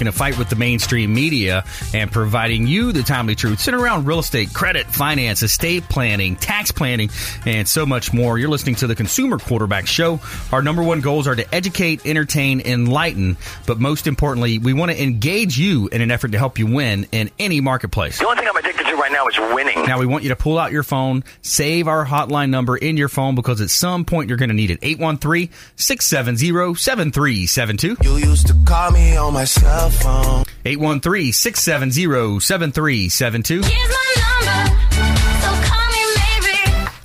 picking a fight with the mainstream media and providing you the timely truth centered around real estate, credit, finance, estate planning, tax planning, and so much more. You're listening to the Consumer Quarterback Show. Our number one goals are to educate, entertain, enlighten, but most importantly, we want to engage you in an effort to help you win in any marketplace. The only thing I'm addicted to right now is winning. Now, we want you to pull out your phone, save our hotline number in your phone because at some point you're going to need it. 813 670 7372. You used to call me on my cell phone. 813 670 7372.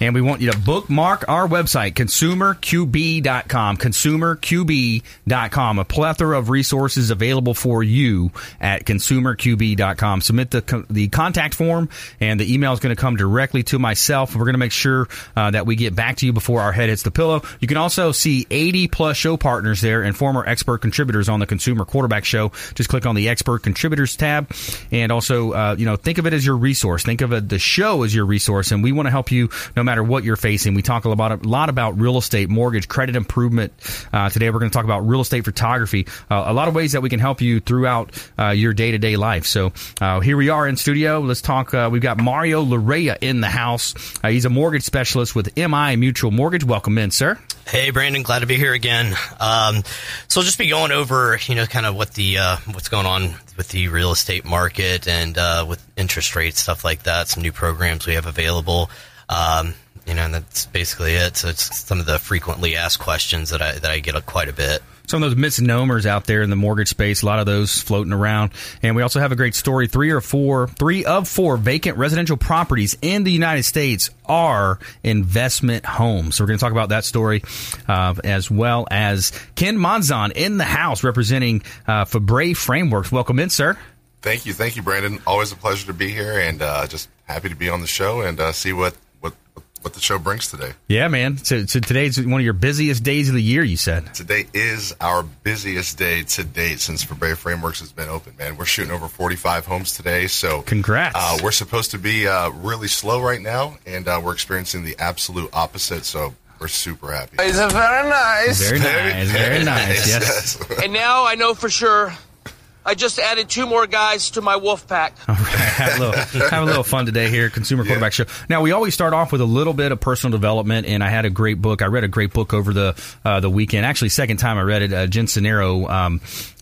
And we want you to bookmark our website, consumerqb.com. Consumerqb.com. A plethora of resources available for you at consumerqb.com. Submit the, the contact form, and the email is going to come directly to myself. We're going to make sure uh, that we get back to you before our head hits the pillow. You can also see 80 plus show partners there and former expert contributors on the Consumer Quarterback Show. Just click on the Expert Contributors tab, and also, uh, you know, think of it as your resource. Think of it, the show as your resource, and we want to help you no matter what you're facing. We talk a lot, a lot about real estate, mortgage, credit improvement. Uh, today, we're going to talk about real estate photography. Uh, a lot of ways that we can help you throughout uh, your day to day life. So uh, here we are in studio. Let's talk. Uh, we've got Mario Larrea in the house. Uh, he's a mortgage specialist with MI Mutual Mortgage. Welcome in, sir. Hey, Brandon, glad to be here again. Um, so I'll just be going over, you know, kind of what the what's going on with the real estate market and with interest rates, stuff like that. Some new programs we have available. Um, you know, and that's basically it. So it's some of the frequently asked questions that I that I get quite a bit. some of those misnomers out there in the mortgage space, a lot of those floating around. And we also have a great story. Three or four, three of four vacant residential properties in the United States are investment homes. So we're going to talk about that story, uh, as well as Ken Monzon in the house representing uh, Febre Frameworks. Welcome in, sir. Thank you, thank you, Brandon. Always a pleasure to be here, and uh, just happy to be on the show and uh, see what, what what the show brings today. Yeah, man. So, so today's one of your busiest days of the year, you said. Today is our busiest day to date since Febre Frameworks has been open. Man, we're shooting over 45 homes today, so Congrats. Uh, we're supposed to be uh, really slow right now, and uh, we're experiencing the absolute opposite. So we're super happy. It's a very nice. Very nice. Very nice. Yes. And now I know for sure. I just added two more guys to my wolf pack. All right, have a little, have a little fun today here, Consumer Quarterback Show. Now we always start off with a little bit of personal development, and I had a great book. I read a great book over the uh, the weekend. Actually, second time I read it. Uh, Jen Sincero, um,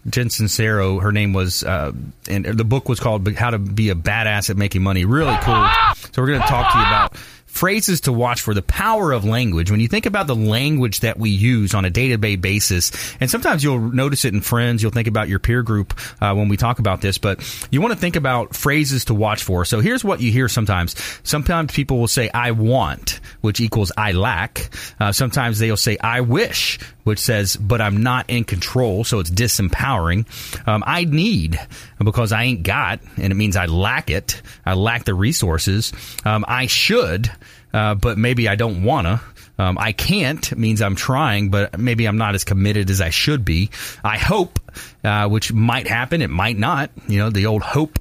Jen Sincero, her name was, uh, and the book was called "How to Be a Badass at Making Money." Really cool. So we're going to talk to you about phrases to watch for the power of language. When you think about the language that we use on a day-to-day basis and sometimes you'll notice it in friends you'll think about your peer group uh, when we talk about this but you want to think about phrases to watch for. So here's what you hear sometimes. Sometimes people will say i want which equals i lack. Uh, sometimes they'll say i wish which says but i'm not in control so it's disempowering um, i need because i ain't got and it means i lack it i lack the resources um, i should uh, but maybe I don't wanna. Um, I can't means I'm trying, but maybe I'm not as committed as I should be. I hope, uh, which might happen, it might not. You know, the old hope,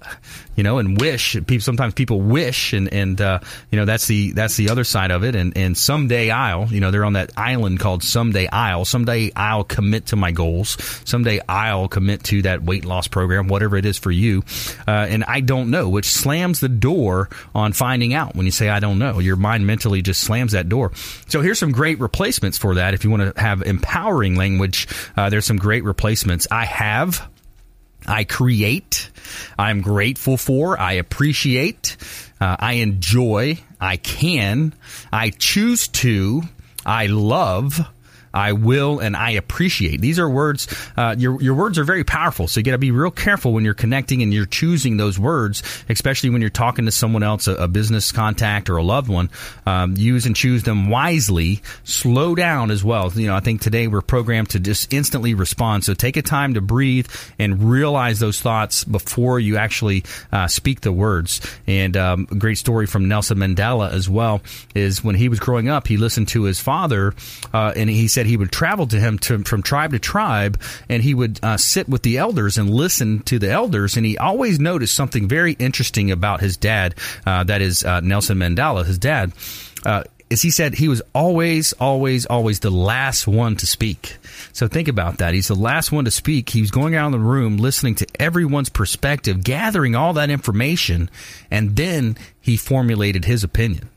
you know, and wish. People sometimes people wish, and and uh, you know that's the that's the other side of it. And and someday I'll, you know, they're on that island called someday I'll. Someday I'll commit to my goals. Someday I'll commit to that weight loss program, whatever it is for you. Uh, and I don't know, which slams the door on finding out. When you say I don't know, your mind mentally just slams that door. So here's some great replacements for that. If you want to have empowering language, uh, there's some great replacements. I have. I create. I'm grateful for. I appreciate. Uh, I enjoy. I can. I choose to. I love. I will, and I appreciate. These are words. Uh, your your words are very powerful, so you got to be real careful when you're connecting and you're choosing those words, especially when you're talking to someone else, a, a business contact or a loved one. Um, use and choose them wisely. Slow down as well. You know, I think today we're programmed to just instantly respond. So take a time to breathe and realize those thoughts before you actually uh, speak the words. And um, a great story from Nelson Mandela as well is when he was growing up, he listened to his father, uh, and he said he would travel to him to, from tribe to tribe, and he would uh, sit with the elders and listen to the elders. And he always noticed something very interesting about his dad. Uh, that is uh, Nelson Mandela, his dad. Uh, is he said he was always, always, always the last one to speak. So think about that. He's the last one to speak. He was going around the room listening to everyone's perspective, gathering all that information, and then he formulated his opinion.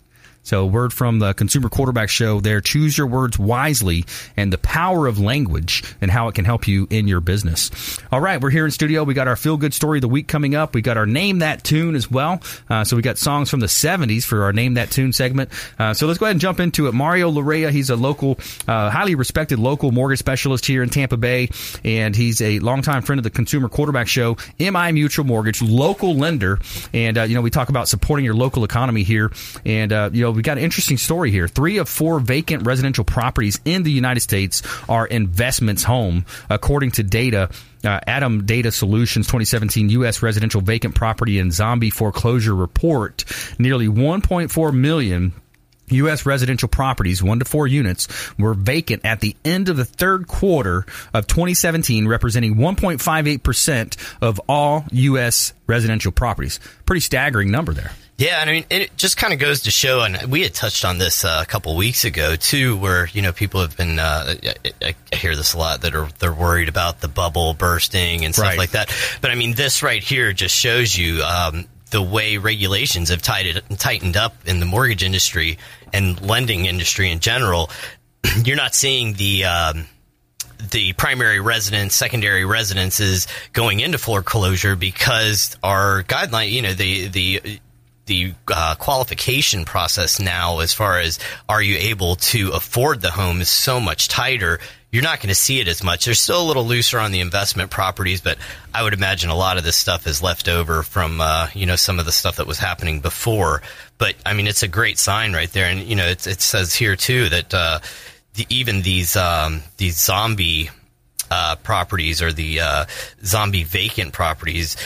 So, word from the Consumer Quarterback Show there choose your words wisely and the power of language and how it can help you in your business. All right, we're here in studio. We got our feel good story of the week coming up. We got our name that tune as well. Uh, so, we got songs from the 70s for our name that tune segment. Uh, so, let's go ahead and jump into it. Mario Larrea, he's a local, uh, highly respected local mortgage specialist here in Tampa Bay, and he's a longtime friend of the Consumer Quarterback Show, MI Mutual Mortgage, local lender. And, uh, you know, we talk about supporting your local economy here. And, uh, you know, we got an interesting story here. Three of four vacant residential properties in the United States are investments home, according to data. Uh, ATTOM Data Solutions 2017 U.S. residential vacant property and zombie foreclosure report. Nearly 1.4 million U.S. residential properties, one to four units, were vacant at the end of the third quarter of 2017, representing 1.58% of all U.S. residential properties. Pretty staggering number there. Yeah, and I mean, it just kind of goes to show, and we had touched on this uh, a couple weeks ago too, where you know people have been. Uh, I, I hear this a lot that are they're worried about the bubble bursting and stuff Right. like that. But I mean, this right here just shows you um, the way regulations have tightened tightened up in the mortgage industry and lending industry in general. You're not seeing the. Um, the primary residence, secondary residences going into foreclosure because our guideline, you know, the the the uh, qualification process now, as far as are you able to afford the home, is so much tighter. You're not going to see it as much. They're still a little looser on the investment properties, but I would imagine a lot of this stuff is left over from uh, you know some of the stuff that was happening before. But I mean, it's a great sign right there, and you know, it, says here too that uh, the, even these um, these zombie uh, properties or the uh, zombie vacant properties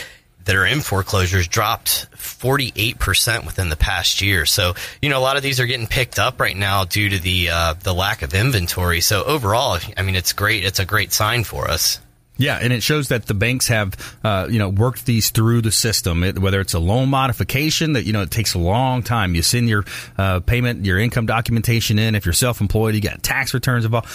that are in foreclosures dropped 48% within the past year. So, you know, a lot of these are getting picked up right now due to the uh, the lack of inventory. So overall, I mean, it's great. It's a great sign for us. Yeah, and it shows that the banks have, uh, you know, worked these through the system. It, whether it's a loan modification that you know it takes a long time. You send your uh, payment, your income documentation in. If you're self-employed, you got tax returns involved.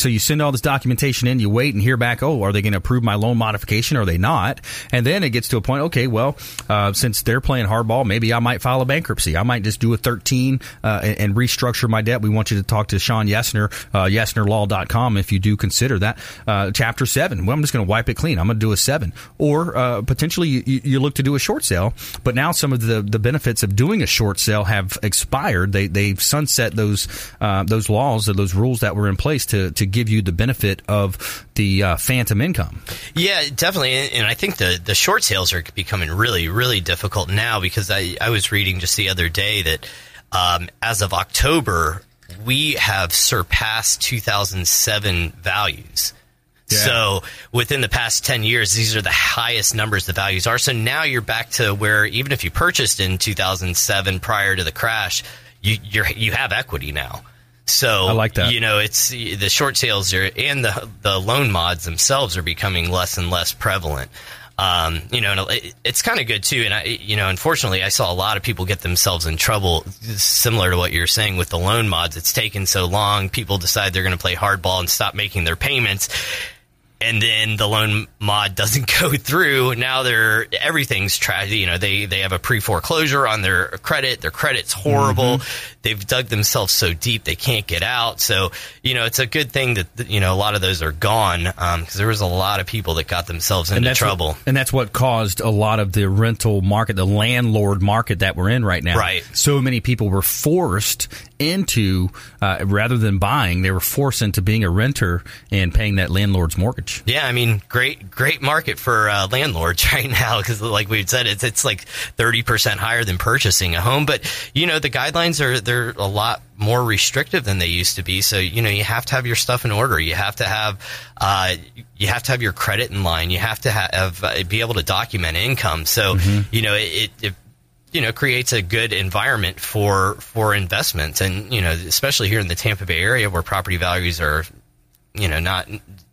So you send all this documentation in. You wait and hear back. Oh, are they going to approve my loan modification? Or are they not? And then it gets to a point. Okay, well, uh, since they're playing hardball, maybe I might file a bankruptcy. I might just do a 13 uh, and, and restructure my debt. We want you to talk to Sean Yesner, uh, YesnerLaw.com if you do consider that. Uh, chapter seven. Well, just going to wipe it clean. I'm going to do a seven. Or uh, potentially you, you look to do a short sale, but now some of the, the benefits of doing a short sale have expired. They they've sunset those uh, those laws or those rules that were in place to to give you the benefit of the uh, phantom income. Yeah, definitely. And I think the, the short sales are becoming really, really difficult now because I, I was reading just the other day that um, as of October, we have surpassed 2007 values. Yeah. So within the past 10 years, these are the highest numbers the values are. So now you're back to where even if you purchased in 2007 prior to the crash, you, you're, you have equity now. So I like that. You know, it's the short sales are and the the loan mods themselves are becoming less and less prevalent. Um, you know, and it, it's kind of good too. And I, you know, unfortunately, I saw a lot of people get themselves in trouble, similar to what you're saying with the loan mods. It's taken so long. People decide they're going to play hardball and stop making their payments. And then the loan mod doesn't go through. Now they're everything's trash. You know, they they have a pre foreclosure on their credit. Their credit's horrible. Mm-hmm. They've dug themselves so deep they can't get out. So you know, it's a good thing that you know a lot of those are gone because there was a lot of people that got themselves into that's trouble. What, and that's what caused a lot of the rental market, the landlord market that we're in right now. Right. So many people were forced into, uh, rather than buying, they were forced into being a renter and paying that landlord's mortgage. Yeah, I mean, great, great market for uh, landlords right now because, like we said, it's it's like thirty percent higher than purchasing a home. But you know, the guidelines are they're a lot more restrictive than they used to be. So you know, you have to have your stuff in order. You have to have uh, you have to have your credit in line. You have to have uh, be able to document income. So you know, it, it you know creates a good environment for for investments and you know especially here in the Tampa Bay area where property values are you know not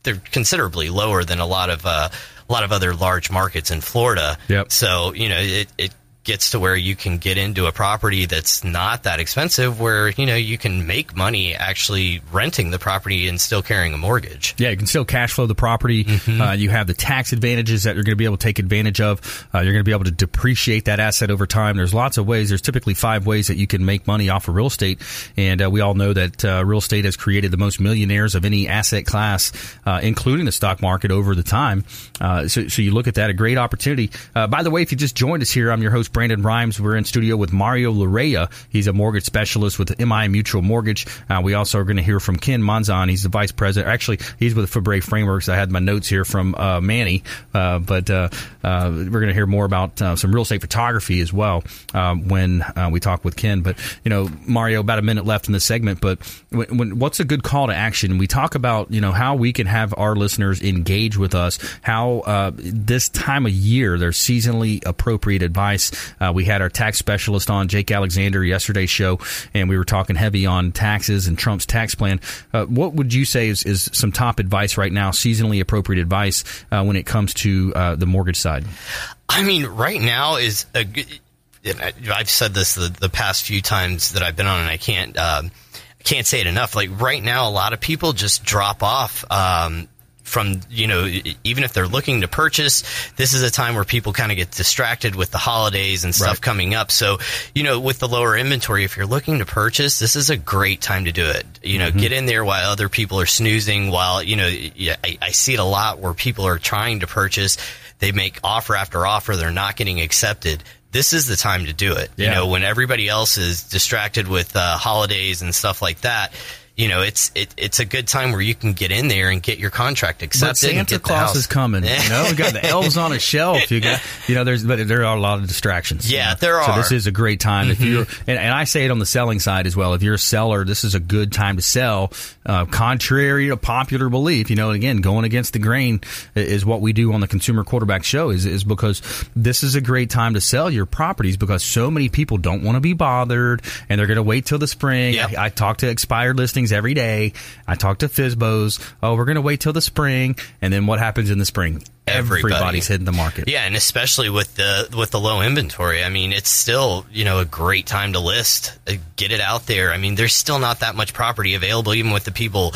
they're considerably lower than a lot of uh, a lot of other large markets in Florida. Yep. So you know it it gets to where you can get into a property that's not that expensive where you know you can make money actually renting the property and still carrying a mortgage. Yeah, you can still cash flow the property. Uh, you have the tax advantages that you're going to be able to take advantage of. Uh, you're going to be able to depreciate that asset over time. There's lots of ways. There's typically five ways that you can make money off of real estate, and uh, we all know that uh, real estate has created the most millionaires of any asset class, uh, including the stock market over the time. Uh, so, so you look at that, a great opportunity. Uh, by the way, if you just joined us here, I'm your host Brandon Rhymes. We're in studio with Mario Larrea. He's a mortgage specialist with MI Mutual Mortgage. Uh, we also are going to hear from Ken Monzon. He's the vice president. Actually, he's with Febre Frameworks. I had my notes here from uh, Manny, uh, but uh, uh, we're going to hear more about uh, some real estate photography as well um, when we talk with Ken. But you know, Mario, about a minute left in this segment. But when, when, what's a good call to action? We talk about you know how we can have our listeners engage with us. How this time of year, there's seasonally appropriate advice. Uh, we had our tax specialist on, Jake Alexander, yesterday's show, and we were talking heavy on taxes and Trump's tax plan. Uh, what would you say is, is some top advice right now, seasonally appropriate advice uh, when it comes to uh, the mortgage side? I mean, right now is I've said this the, the past few times that I've been on, and I can't um, can't say it enough. Like right now, a lot of people just drop off. Um, from you know even if they're looking to purchase this is a time where people kind of get distracted with the holidays and stuff Right. coming up. So you know with the lower inventory if you're looking to purchase this is a great time to do it. You know get in there while other people are snoozing while you know I, I see it a lot where people are trying to purchase. They make offer after offer. They're not getting accepted. This is the time to do it. You know when everybody else is distracted with uh, holidays and stuff like that you know, it's it, it's a good time where you can get in there and get your contract But accepted. and Santa Claus is coming. You know, we got the elves on a shelf. You got, you know, there's, but there are a lot of distractions. Yeah, you know. there So are. this is a great time if you're, and, and I say it on the selling side as well. If you're a seller, this is a good time to sell. Uh, contrary to popular belief, you know, and again, going against the grain is what we do on the Consumer Quarterback Show. Is is because this is a great time to sell your properties because so many people don't want to be bothered and they're going to wait till the spring. Yep. I, I talk to expired listings every day. I talk to FSBOs. Oh, we're going to wait till the spring. And then what happens in the spring? Everybody. Everybody's hitting the market. Yeah, and especially with the with the low inventory, I mean, it's still you know a great time to list, uh, get it out there. I mean, there's still not that much property available, even with the people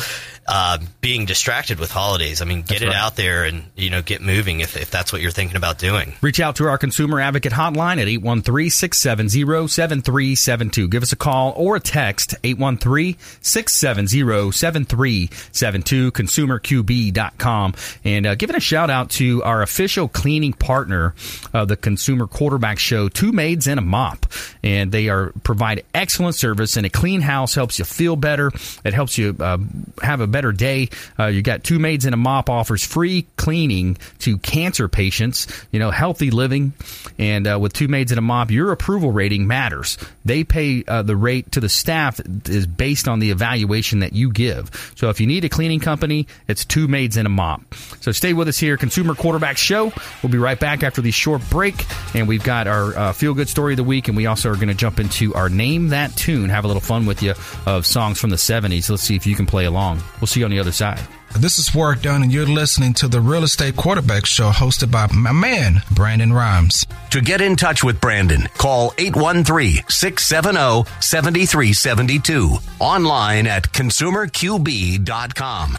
uh, being distracted with holidays. I mean, get That's it right. out there and you know get moving if if that's what you're thinking about doing. Reach out to our consumer advocate hotline at 813-670-7372. Give us a call or a text 813-670-7372 consumerqb.com and uh, give it a shout out to our official cleaning partner of the Consumer Quarterback Show, Two Maids and a Mop. And they are provide excellent service and a clean house helps you feel better. It helps you uh, have a better day. Uh, you got Two Maids and a Mop offers free cleaning to cancer patients, you know, healthy living. And uh, with Two Maids and a Mop, your approval rating matters. They pay uh, the rate to the staff is based on the evaluation that you give. So if you need a cleaning company, it's Two Maids and a Mop. So stay with us here, Consumer Quarterback Show. We'll be right back after the short break. And we've got our uh, feel good story of the week. And we also are going to jump into our Name That Tune, have a little fun with you of songs from the 70s. Let's see if you can play along. We'll see you on the other side. This is Warrick Dunn, and you're listening to the Real Estate Quarterback Show hosted by my man, Brandon Rhymes. To get in touch with Brandon, call 813-670-7372. Online at consumerqb.com.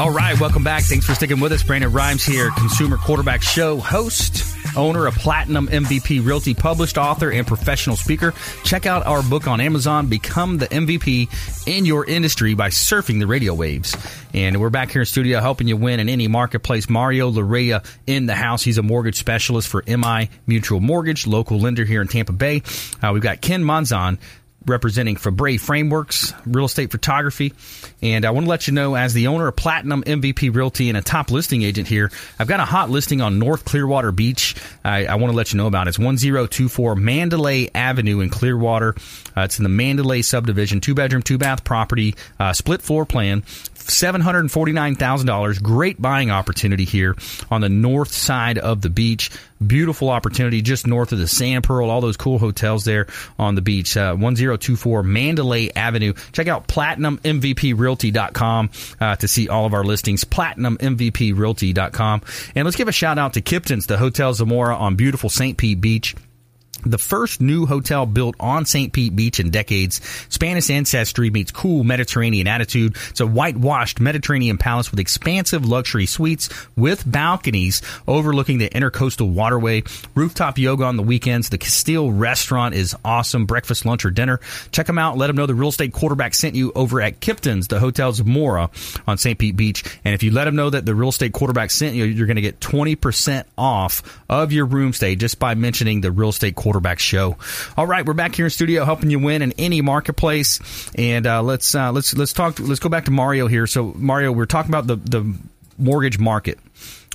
All right, welcome back. Thanks for sticking with us. Brandon Rhymes here, Consumer Quarterback Show host, owner of Platinum MVP Realty, published author, and professional speaker. Check out our book on Amazon, Become the MVP in Your Industry by Surfing the Radio Waves. And we're back here in studio helping you win in any marketplace. Mario Larrea in the house. He's a mortgage specialist for MI Mutual Mortgage, local lender here in Tampa Bay. Uh, we've got Ken Monzon representing Febre Frameworks, real estate photography. And I want to let you know, as the owner of Platinum MVP Realty and a top listing agent here, I've got a hot listing on North Clearwater Beach. I, I want to let you know about it. It's 1024 Mandalay Avenue in Clearwater. Uh, it's in the Mandalay subdivision, two bedroom, two bath property, uh, split floor plan. $749,000. Great buying opportunity here on the north side of the beach. Beautiful opportunity just north of the Sand Pearl, all those cool hotels there on the beach. Uh, 1024 Mandalay Avenue. Check out PlatinumMVPRealty.com uh, to see all of our listings. PlatinumMVPRealty.com. And let's give a shout out to Kimpton's, the Hotel Zamora on beautiful St. Pete Beach the first new hotel built on St. Pete Beach in decades. Spanish ancestry meets cool Mediterranean attitude. It's a whitewashed Mediterranean palace with expansive luxury suites with balconies overlooking the intercoastal waterway. Rooftop yoga on the weekends. The Castile restaurant is awesome. Breakfast, lunch, or dinner. Check them out. Let them know the real estate quarterback sent you over at Kimpton's, the Hotel Zamora on St. Pete Beach. And if you let them know that the real estate quarterback sent you, you're going to get 20% off of your room stay just by mentioning the real estate quarterback quarterback show. All right, we're back here in studio helping you win in any marketplace, and uh, let's uh, let's let's talk. Let's go back to Mario here. So Mario, we're talking about the the mortgage market.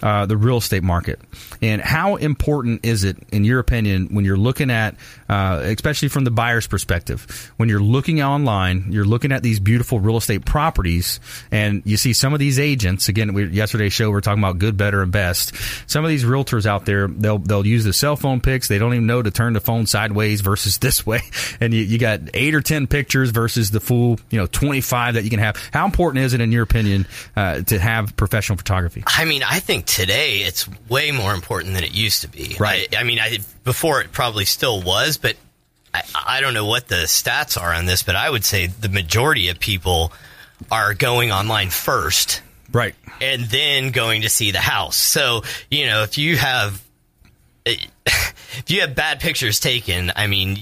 Uh, the real estate market and how important is it in your opinion when you're looking at uh, especially from the buyer's perspective. When you're looking online you're looking at these beautiful real estate properties and you see some of these agents. Again we, yesterday's show we are talking about good better and best. Some of these realtors out there they'll they'll use the cell phone pics. They don't even know to turn the phone sideways versus this way. And you, you got eight or ten pictures versus the full you know 25 that you can have. How important is it in your opinion uh, to have professional photography? I mean, I think today it's way more important than it used to be. Right. I, I mean, I before it probably still was, but I, I don't know what the stats are on this, but I would say the majority of people are going online first right and then going to see the house. So, you know, if you have if you have bad pictures taken, I mean,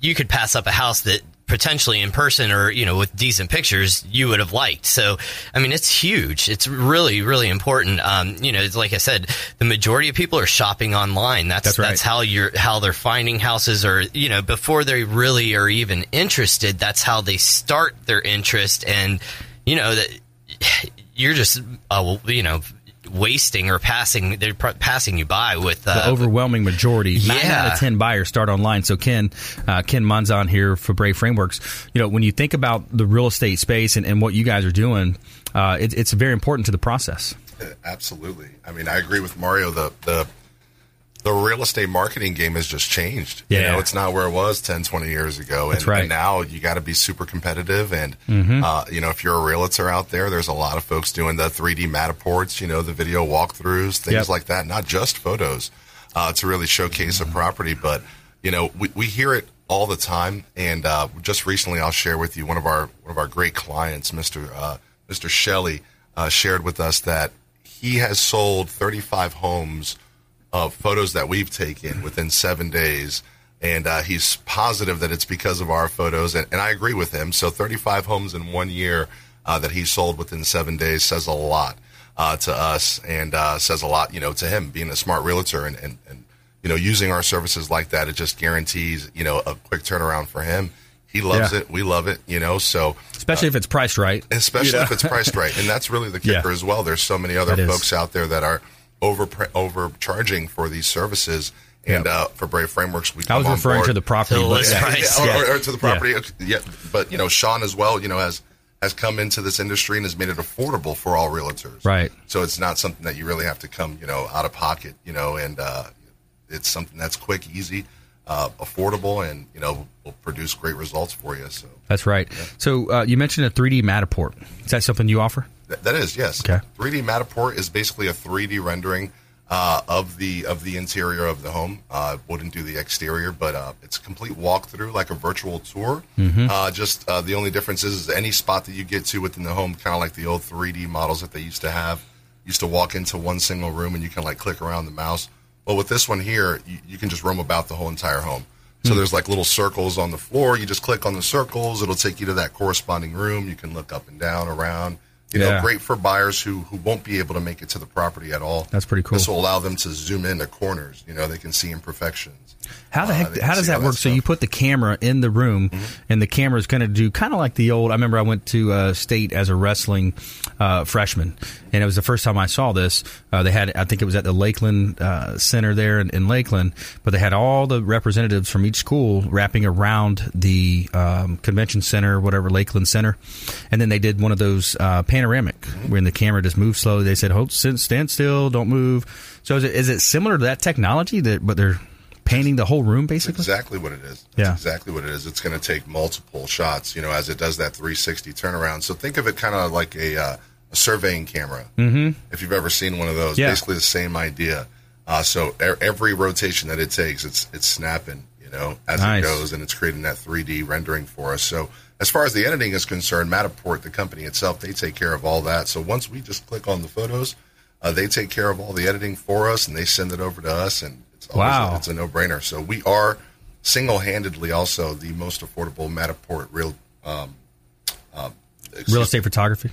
you could pass up a house that potentially in person or you know with decent pictures you would have liked. So, I mean, it's huge. It's really really important. Um, you know, it's like I said, the majority of people are shopping online. That's That's right. that's how you're how they're finding houses or you know before they really are even interested. That's how they start their interest and you know that you're just uh, you know wasting or passing they're pr- passing you by with uh, the overwhelming majority, nine Yeah. out of ten buyers start online. So Ken, uh, Ken Monzon here for Febre Frameworks. You know, when you think about the real estate space and, and what you guys are doing, uh, it, it's very important to the process. Absolutely. I mean, I agree with Mario. The the the real estate marketing game has just changed. You Yeah. know, it's not where it was 10, 20 years ago. That's and, right. and now you got to be super competitive. And, Mhm. uh, you know, if you're a realtor out there, there's a lot of folks doing the 3D Matterports, you know, the video walkthroughs, things Yep. like that, not just photos uh, to really showcase a property. But, you know, we, we hear it all the time. And uh, just recently, I'll share with you one of our one of our great clients, Mr. Uh, Mr. Shelley, uh, shared with us that he has sold 35 homes of photos that we've taken within seven days. And uh, he's positive that it's because of our photos. And, and I agree with him. So 35 homes in one year uh, that he sold within seven days says a lot uh, to us and uh, says a lot, you know, to him being a smart realtor and, and, and, you know, using our services like that. It just guarantees, you know, a quick turnaround for him. He loves Yeah. it. We love it, you know, so Especially if it's priced right. especially know? if it's priced right. And that's really the Yeah. kicker as well. There's so many other That is. folks out there that are over overcharging for these services. And Yeah. uh, for Febre Frameworks, we I come was on referring board. to the property, The list yeah. price. Yeah, Yeah. or, or to the property. Yeah. but you know, Sean as well. You know, has has come into this industry and has made it affordable for all realtors. Right. So it's not something that you really have to come, you know, out of pocket. You know, and uh, it's something that's quick, easy. uh, affordable, and you know will produce great results for you. So That's right. So uh, you mentioned a 3D Matterport. Is that something you offer? Th- that is yes. Okay. 3D Matterport is basically a 3D rendering uh, of the of the interior of the home. Uh, wouldn't do the exterior, but uh, it's a complete walkthrough, like a virtual tour. Mhm. Uh, just uh, the only difference is, is any spot that you get to within the home, kind of like the old 3D models that they used to have. Used to walk into one single room and you can like click around the mouse. Well, with this one here, you, you can just roam about the whole entire home. So Hmm. there's like little circles on the floor. You just click on the circles. It'll take you to that corresponding room. You can look up and down, around. You know, Yeah. great for buyers who who won't be able to make it to the property at all. That's pretty cool. This will allow them to zoom in into corners. You know, they can see imperfections. How the Uh, heck? can How does that work? so you put the camera in the room, and the camera is going to do kind of like the old. I remember I went to uh, state as a wrestling uh, freshman, and it was the first time I saw this. Uh, they had, I think it was at the Lakeland uh, Center there in, in Lakeland, but they had all the representatives from each school wrapping around the um, convention center, whatever Lakeland Center, and then they did one of those uh, panoramic when the camera just moves slowly. They said, "Hold, stand still, don't move." So is it, is it similar to that technology that, but they're painting the whole room basically? Exactly what it is. That's Yeah. exactly what it is. It's going to take multiple shots, you know, as it does that 360 turnaround. So think of it kind of like a, uh, a surveying camera. Mm-hmm. If you've ever seen one of those, Yeah. basically the same idea. Uh, so e- every rotation that it takes, it's it's snapping, you know, as Nice. it goes, and it's creating that 3D rendering for us. So as far as the editing is concerned, Matterport, the company itself, they take care of all that. So once we just click on the photos, uh, they take care of all the editing for us, and they send it over to us, and it's Wow. a, it's a no brainer. So we are single handedly also the most affordable Matterport real. Um, uh, Real estate photography.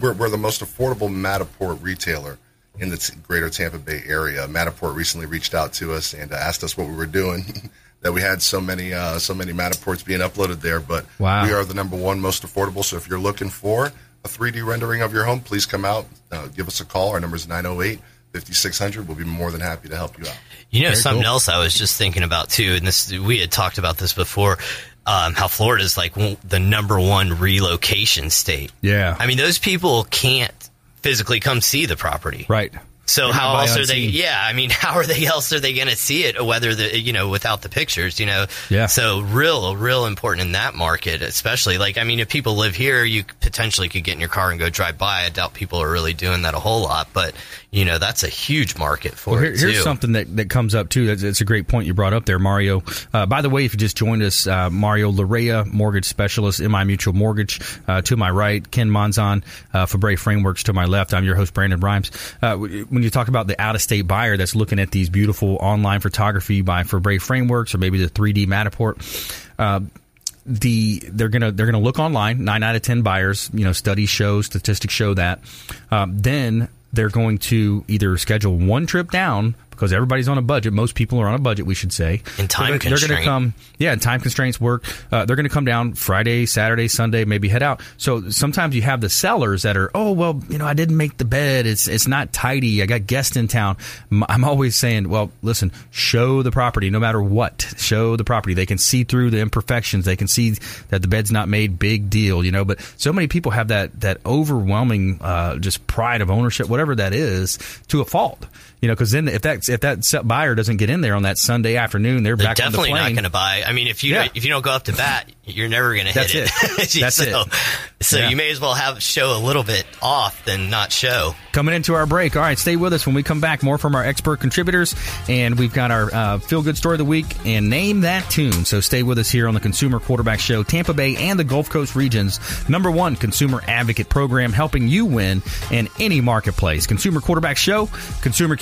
we're, we're the most affordable Matterport retailer in the t- greater Tampa Bay area. Matterport recently reached out to us and uh, asked us what we were doing. that we had so many uh, so many Matterports being uploaded there, but Wow. we are the number one most affordable. So if you're looking for a 3D rendering of your home, please come out, uh, give us a call. Our number is 908 5600. We'll be more than happy to help you out. You know, Very something cool. else I was just thinking about too, and this we had talked about this before. Um, how Florida is like the number one relocation state. Yeah. I mean, those people can't physically come see the property. Right. So They're how else are they? unseen. Yeah, I mean, how are they else are they going to see it? Whether the you know without the pictures, you know. Yeah. So real, real important in that market, especially like I mean, if people live here, you potentially could get in your car and go drive by. I doubt people are really doing that a whole lot, but you know that's a huge market for Well, here- it too. here's something that, that comes up too. That's, it's a great point you brought up there, Mario. Uh, by the way, if you just joined us, uh, Mario Larrea, mortgage specialist, MI Mutual Mortgage, uh, to my right, Ken Monzon, uh, Febre Frameworks to my left. I'm your host, Brandon Rhymes. Uh, when you talk about the out of state buyer that's looking at these beautiful online photography by Febre Frameworks or maybe the 3D Matterport, uh, the they're gonna they're gonna look online. Nine out of ten buyers, you know, studies show, statistics show that. Um, then they're going to either schedule one trip down because everybody's on a budget. Most people are on a budget, we should say. And time they're, they're going to come, yeah, and time constraints work. Uh, they're going to come down Friday, Saturday, Sunday, maybe head out. So sometimes you have the sellers that are, oh well, you know, I didn't make the bed. It's it's not tidy. I got guests in town. I'm always saying, well, listen, show the property, no matter what. Show the property. They can see through the imperfections. They can see that the bed's not made. Big deal, you know. But so many people have that that overwhelming uh, just pride of ownership, whatever that is, to a fault. You know, because then if that if that buyer doesn't get in there on that Sunday afternoon, they're, They're back definitely on the not going to buy. I mean, if you Yeah. if you don't go up to bat, you're never going to hit it. That's so, it. So Yeah. you may as well have show a little bit off than not show. Coming into our break. All right, stay with us when we come back. More from our expert contributors, and we've got our uh, feel good story of the week and name that tune. So stay with us here on the Consumer Quarterback Show, Tampa Bay and the Gulf Coast regions number one consumer advocate program, helping you win in any marketplace. Consumer Quarterback Show,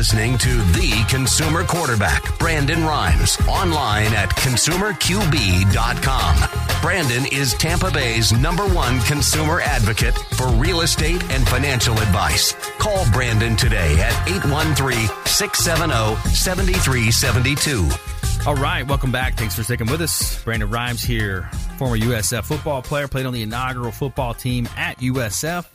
listening to the consumer quarterback, Brandon Rhymes, online at consumerqb.com. Brandon is Tampa Bay's number one consumer advocate for real estate and financial advice. Call Brandon today at 813 670 7372. All right, welcome back. Thanks for sticking with us. Brandon Rhymes here, former USF football player, played on the inaugural football team at USF,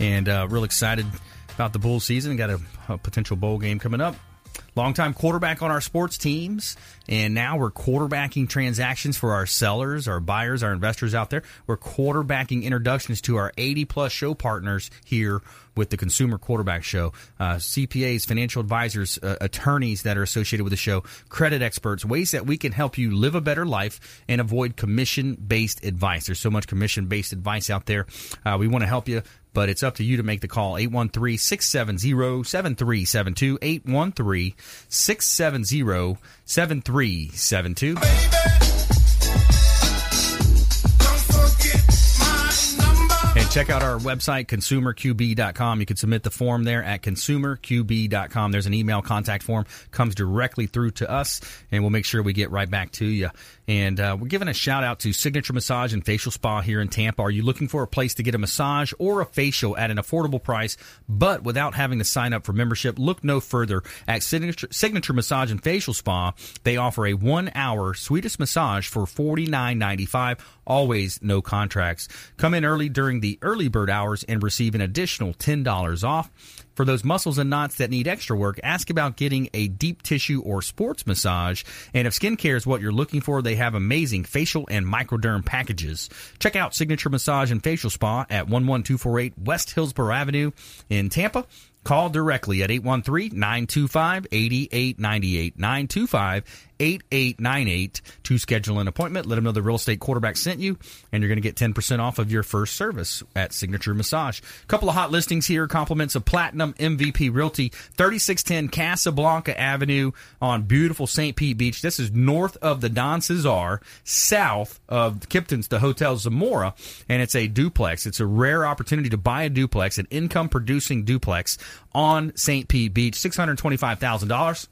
and uh, real excited about the Bull season. Got a, a potential bowl game coming up. Longtime quarterback on our sports teams, and now we're quarterbacking transactions for our sellers, our buyers, our investors out there. We're quarterbacking introductions to our 80 plus show partners here with the Consumer Quarterback Show. Uh, CPAs, financial advisors, uh, attorneys that are associated with the show, credit experts, ways that we can help you live a better life and avoid commission based advice. There's so much commission based advice out there. Uh, we want to help you but it's up to you to make the call. 813-670-7372 813-670-7372 and check out our website consumerqb.com you can submit the form there at consumerqb.com there's an email contact form comes directly through to us and we'll make sure we get right back to you and uh, we're giving a shout out to Signature Massage and Facial Spa here in Tampa. Are you looking for a place to get a massage or a facial at an affordable price, but without having to sign up for membership? Look no further at Signature, Signature Massage and Facial Spa. They offer a one-hour sweetest massage for forty nine ninety five. Always no contracts. Come in early during the early bird hours and receive an additional ten dollars off. For those muscles and knots that need extra work, ask about getting a deep tissue or sports massage. And if skincare is what you're looking for, they have amazing facial and microderm packages. Check out Signature Massage and Facial Spa at 11248 West Hillsborough Avenue in Tampa. Call directly at 813-925-8898. 925-8898 to schedule an appointment. Let them know the real estate quarterback sent you, and you're going to get 10% off of your first service at Signature Massage. A couple of hot listings here. Compliments of Platinum MVP Realty, 3610 Casablanca Avenue on beautiful St. Pete Beach. This is north of the Don Cesar, south of Kimpton's, the Hotel Zamora, and it's a duplex. It's a rare opportunity to buy a duplex, an income producing duplex on St. Pete Beach, $625,000.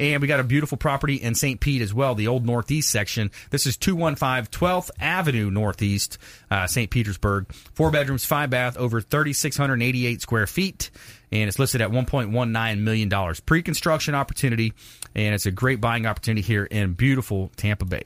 And we got a beautiful property in St. Pete as well, the old Northeast section. This is 215 12th Avenue Northeast, uh, St. Petersburg. Four bedrooms, five bath, over 3,688 square feet. And it's listed at $1.19 million. Pre construction opportunity. And it's a great buying opportunity here in beautiful Tampa Bay.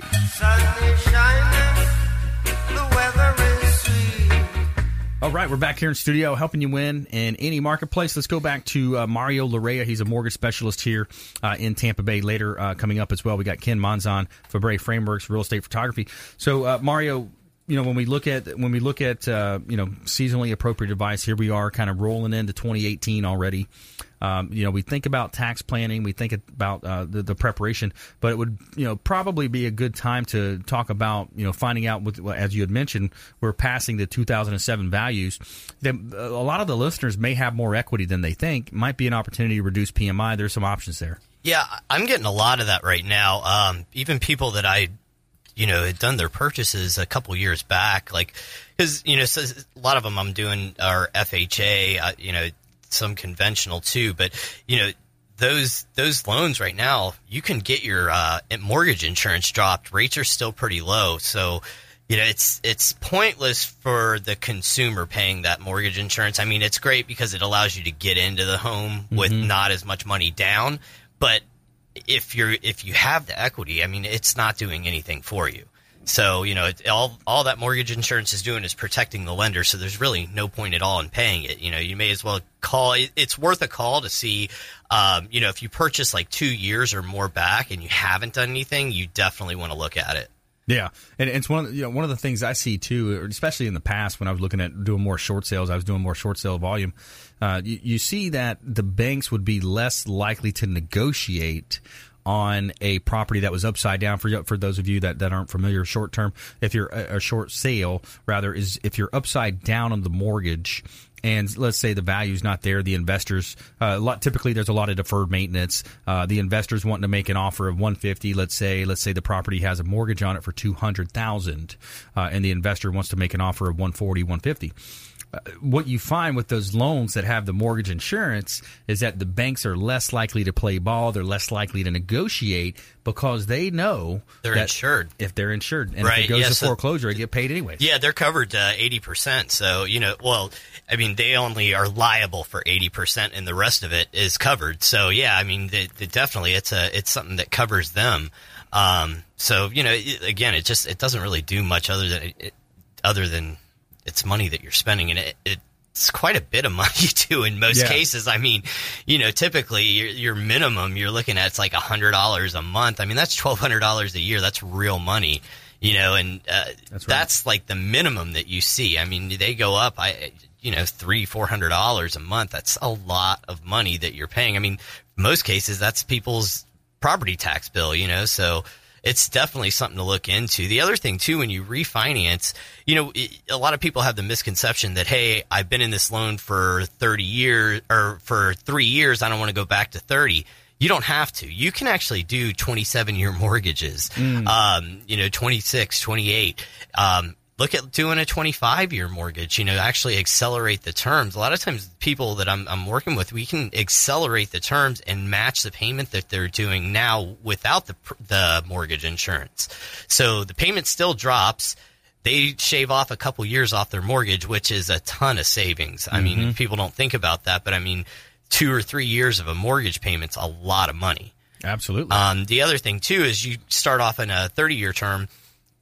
All right, we're back here in studio helping you win in any marketplace. Let's go back to uh, Mario Larrea. He's a mortgage specialist here uh, in Tampa Bay. Later uh, coming up as well, we got Ken Monzon, Febre Frameworks, Real Estate Photography. So, uh, Mario, you know when we look at when we look at uh, you know seasonally appropriate advice, here we are, kind of rolling into 2018 already. Um, you know, we think about tax planning, we think about uh, the, the, preparation, but it would, you know, probably be a good time to talk about, you know, finding out, with, as you had mentioned, we're passing the 2007 values. That a lot of the listeners may have more equity than they think. Might be an opportunity to reduce PMI. There's some options there. Yeah, I'm getting a lot of that right now. Um, even people that I you know had done their purchases a couple years back like because you know so a lot of them i'm doing are fha uh, you know some conventional too, but you know those those loans right now you can get your uh, mortgage insurance dropped. Rates are still pretty low, so you know it's it's pointless for the consumer paying that mortgage insurance. I mean, it's great because it allows you to get into the home mm-hmm. with not as much money down, but if you're if you have the equity, I mean, it's not doing anything for you. So you know, it, all all that mortgage insurance is doing is protecting the lender. So there's really no point at all in paying it. You know, you may as well call. It's worth a call to see. Um, you know, if you purchase like two years or more back and you haven't done anything, you definitely want to look at it. Yeah, and it's one of the, you know one of the things I see too, especially in the past when I was looking at doing more short sales, I was doing more short sale volume. Uh, you, you see that the banks would be less likely to negotiate on a property that was upside down for for those of you that, that aren't familiar short term if you're a, a short sale rather is if you're upside down on the mortgage and let's say the value's not there, the investors, uh, lot, typically there's a lot of deferred maintenance. Uh, the investors wanting to make an offer of 150. Let's say, let's say the property has a mortgage on it for 200,000, uh, and the investor wants to make an offer of 140, 150 uh, what you find with those loans that have the mortgage insurance is that the banks are less likely to play ball. They're less likely to negotiate because they know They're insured. If they're insured, and if it goes yeah, to so- foreclosure, they get paid anyway. Yeah, they're covered uh, eighty percent. So you know, well, I mean, they only are liable for eighty percent, and the rest of it is covered. So yeah, I mean, they, they definitely it's a it's something that covers them. Um, so you know, it, again, it just it doesn't really do much other than it, other than it's money that you're spending, and it. it it's quite a bit of money too in most Yeah. cases. I mean, you know, typically your, your minimum you're looking at it's like a hundred dollars a month. I mean, that's twelve hundred dollars a year. That's real money, you know, and uh, that's, like the minimum that you see. I mean, they go up. I, you know, three four hundred dollars a month. That's a lot of money that you're paying. I mean, most cases that's people's property tax bill. You know, so it's definitely something to look into. The other thing too, when you refinance, you know, it, a lot of people have the misconception that, hey, I've been in this loan for 30 years or for three years. I don't want to go back to 30. You don't have to. You can actually do 27 year mortgages, um, you know, 26, 28. Um, look at doing a 25 year mortgage, you know, actually accelerate the terms. A lot of times people that I'm, I'm working with, we can accelerate the terms and match the payment that they're doing now without the, the mortgage insurance. So the payment still drops. They shave off a couple years off their mortgage, which is a ton of savings. I mean, Mhm. people don't think about that, but I mean, two or three years of a mortgage payment's a lot of money. Absolutely. Um, the other thing too is you start off in a 30 year term.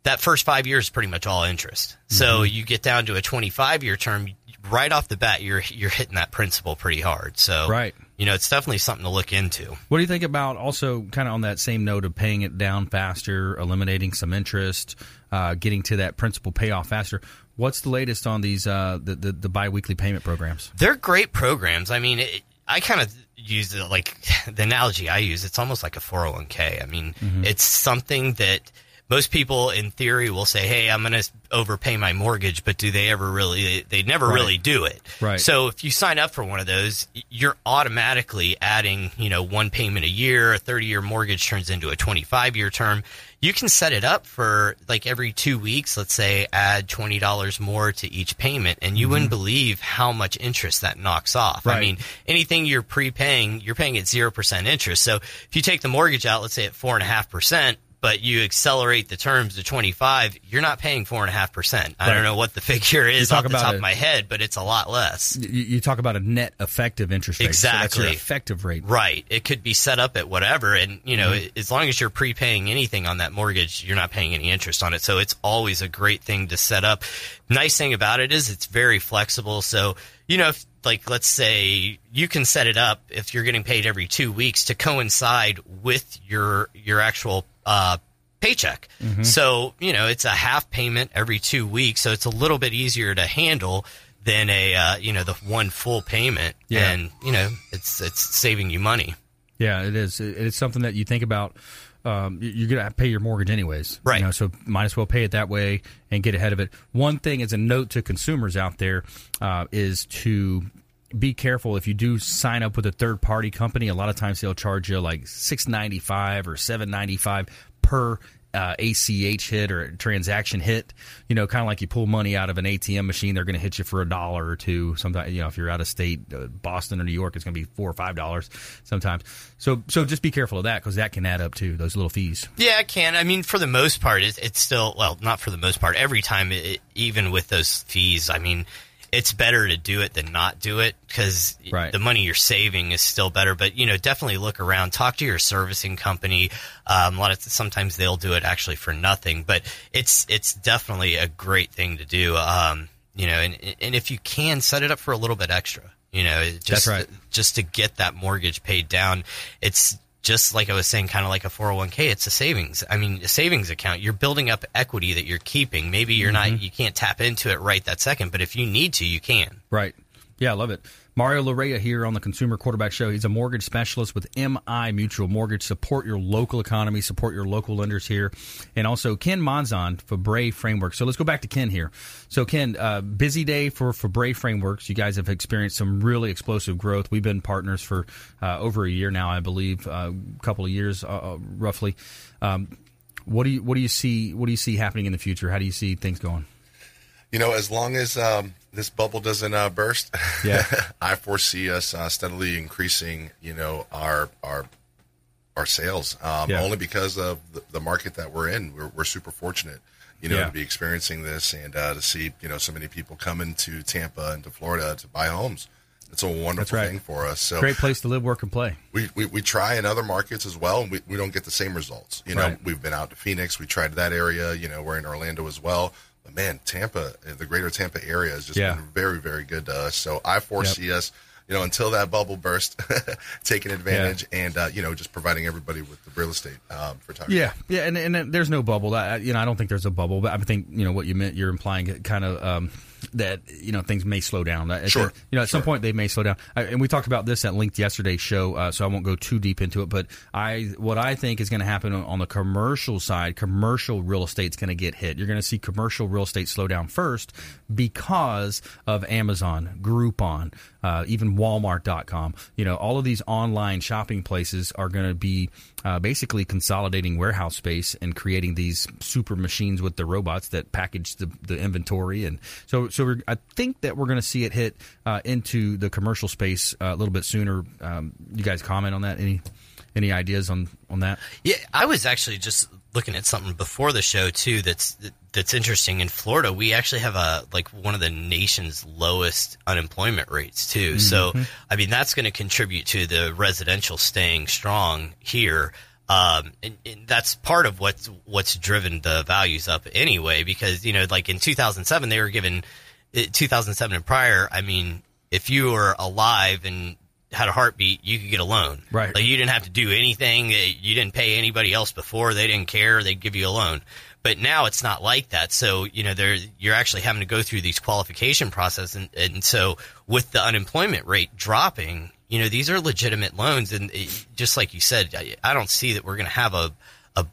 That first five years is pretty much all interest. So Mhm. you get down to a 25 year term, right off the bat, you're you're hitting that principal pretty hard. So Right. you know, it's definitely something to look into. What do you think about also kind of on that same note of paying it down faster, eliminating some interest, uh, getting to that principal payoff faster? What's the latest on these uh, the, the the biweekly payment programs? They're great programs. I mean, it, I kind of use it like the analogy I use. It's almost like a 401k. I mean, Mhm. it's something that most people in theory will say, Hey, I'm going to overpay my mortgage, but do they ever really, they never Right. really do it. Right. So if you sign up for one of those, you're automatically adding, you know, one payment a year, a 30 year mortgage turns into a 25 year term. You can set it up for like every two weeks, let's say add $20 more to each payment and you wouldn't mm-hmm. believe how much interest that knocks off. I mean, anything you're prepaying, you're paying at 0% interest. So if you take the mortgage out, let's say at four and a half percent, but you accelerate the terms to 25, you're not paying four and a half percent. I don't know what the figure is off the top it- of my head, but it's a lot less. You, you talk about a net effective interest rate. So Exactly. effective rate. Right. It could be set up at whatever. And, you know, Mhm. as long as you're prepaying anything on that mortgage, you're not paying any interest on it. So it's always a great thing to set up. Nice thing about it is it's very flexible. So, you know, if, like, let's say you can set it up if you're getting paid every two weeks to coincide with your, your actual, uh, paycheck. Mhm. So, you know, it's a half payment every two weeks. So it's a little bit easier to handle than a, uh, you know, the one full payment. Yeah. And, you know, it's, it's saving you money. Yeah, it is. It's something that you think about. Um, you- you're going to pay your mortgage anyways, Right. You know, so might as well pay it that way and get ahead of it. One thing as a note to consumers out there uh, is to be careful if you do sign up with a third party company. A lot of times they'll charge you like six ninety five or seven ninety five per. Uh, ACH hit or transaction hit, you know, kind of like you pull money out of an ATM machine, they're going to hit you for a dollar or two. Sometimes, you know, if you're out of state, uh, Boston or New York, it's going to be four or five dollars sometimes. So, so just be careful of that because that can add up too. Those little fees. Yeah, it can. I mean, for the most part, it, it's still, well, not for the most part. Every time, it, even with those fees, I mean, it's better to do it than not do it because the money you're saving is still better. But, you know, definitely look around, talk to your servicing company. Um, a lot of, sometimes they'll do it actually for nothing, but it's, it's definitely a great thing to do. Um, you know, and, and if you can set it up for a little bit extra, you know, just, That's right. just to get that mortgage paid down. It's just like I was saying, kind of like a 401k. It's a savings. I mean, a savings account. You're building up equity that you're keeping. Maybe you're Mhm. not, you can't tap into it right that second, but if you need to, you can. Right. Yeah, I love it. Mario Larrea here on the Consumer Quarterback Show. He's a mortgage specialist with MI Mutual Mortgage. Support your local economy, support your local lenders here. And also Ken Monzon Febre Frameworks. So let's go back to Ken here. So, Ken, uh, busy day for, Febre Frameworks. You guys have experienced some really explosive growth. We've been partners for uh, over a year now, I believe, a couple of years uh, uh, roughly. Um, what do you what do you see what do you see happening in the future? How do you see things going? You know, as long as um, this bubble doesn't uh, burst, Yeah. I foresee us uh, steadily increasing. You know, our our our sales um, Yeah. only because of the, the market that we're in. We're, we're super fortunate, you know, Yeah. to be experiencing this and uh, to see you know so many people coming to Tampa and to Florida to buy homes. It's a wonderful right. thing for us. So Great place to live, work, and play. we, we, we try in other markets as well, and we, we don't get the same results. You know, Right. we've been out to Phoenix, we tried that area. You know, we're in Orlando as well. Man, Tampa, uh, the greater Tampa area has just Yeah. been very, very good to us. So I foresee us, you know, until that bubble burst, taking advantage and uh, you know just providing everybody with the real estate um, photography. Yeah, yeah, and, and then there's no bubble. I, you know, I don't think there's a bubble, but I think you know what you meant. You're implying kind of um, that you know things may slow down. I Sure, you know, at some point they may slow down. I, and we talked about this at linked yesterday's show, uh, so I won't go too deep into it. But I, what I think is going to happen on, on the commercial side, commercial real estate's going to get hit. You're going to see commercial real estate slow down first because of Amazon, Groupon, uh, even Walmart.com. You know, all of these online shopping places are going to be uh, basically consolidating warehouse space and creating these super machines with the robots that package the, the inventory. And so, so I think that we're going to see it hit uh, into the commercial space uh, a little bit sooner. Um, you guys comment on that? Any any ideas on on that? Yeah, I was actually just looking at something before the show too. That's that's interesting. In Florida, we actually have a like one of the nation's lowest unemployment rates too. So, I mean, that's going to contribute to the residential staying strong here. Um, and, and that's part of what's what's driven the values up anyway. Because you know, like in 2007, they were given eh, 2007 and prior. I mean, if you were alive and had a heartbeat, you could get a loan. Right. Like you didn't have to do anything. eh, You didn't pay anybody else before. They didn't care. They'd give you a loan. But now it's not like that. So, you know, there, you're actually having to go through these qualification process. And, and so with the unemployment rate dropping, you know, these are legitimate loans. And eh, just like you said, I, I don't see that we're going to have a, a,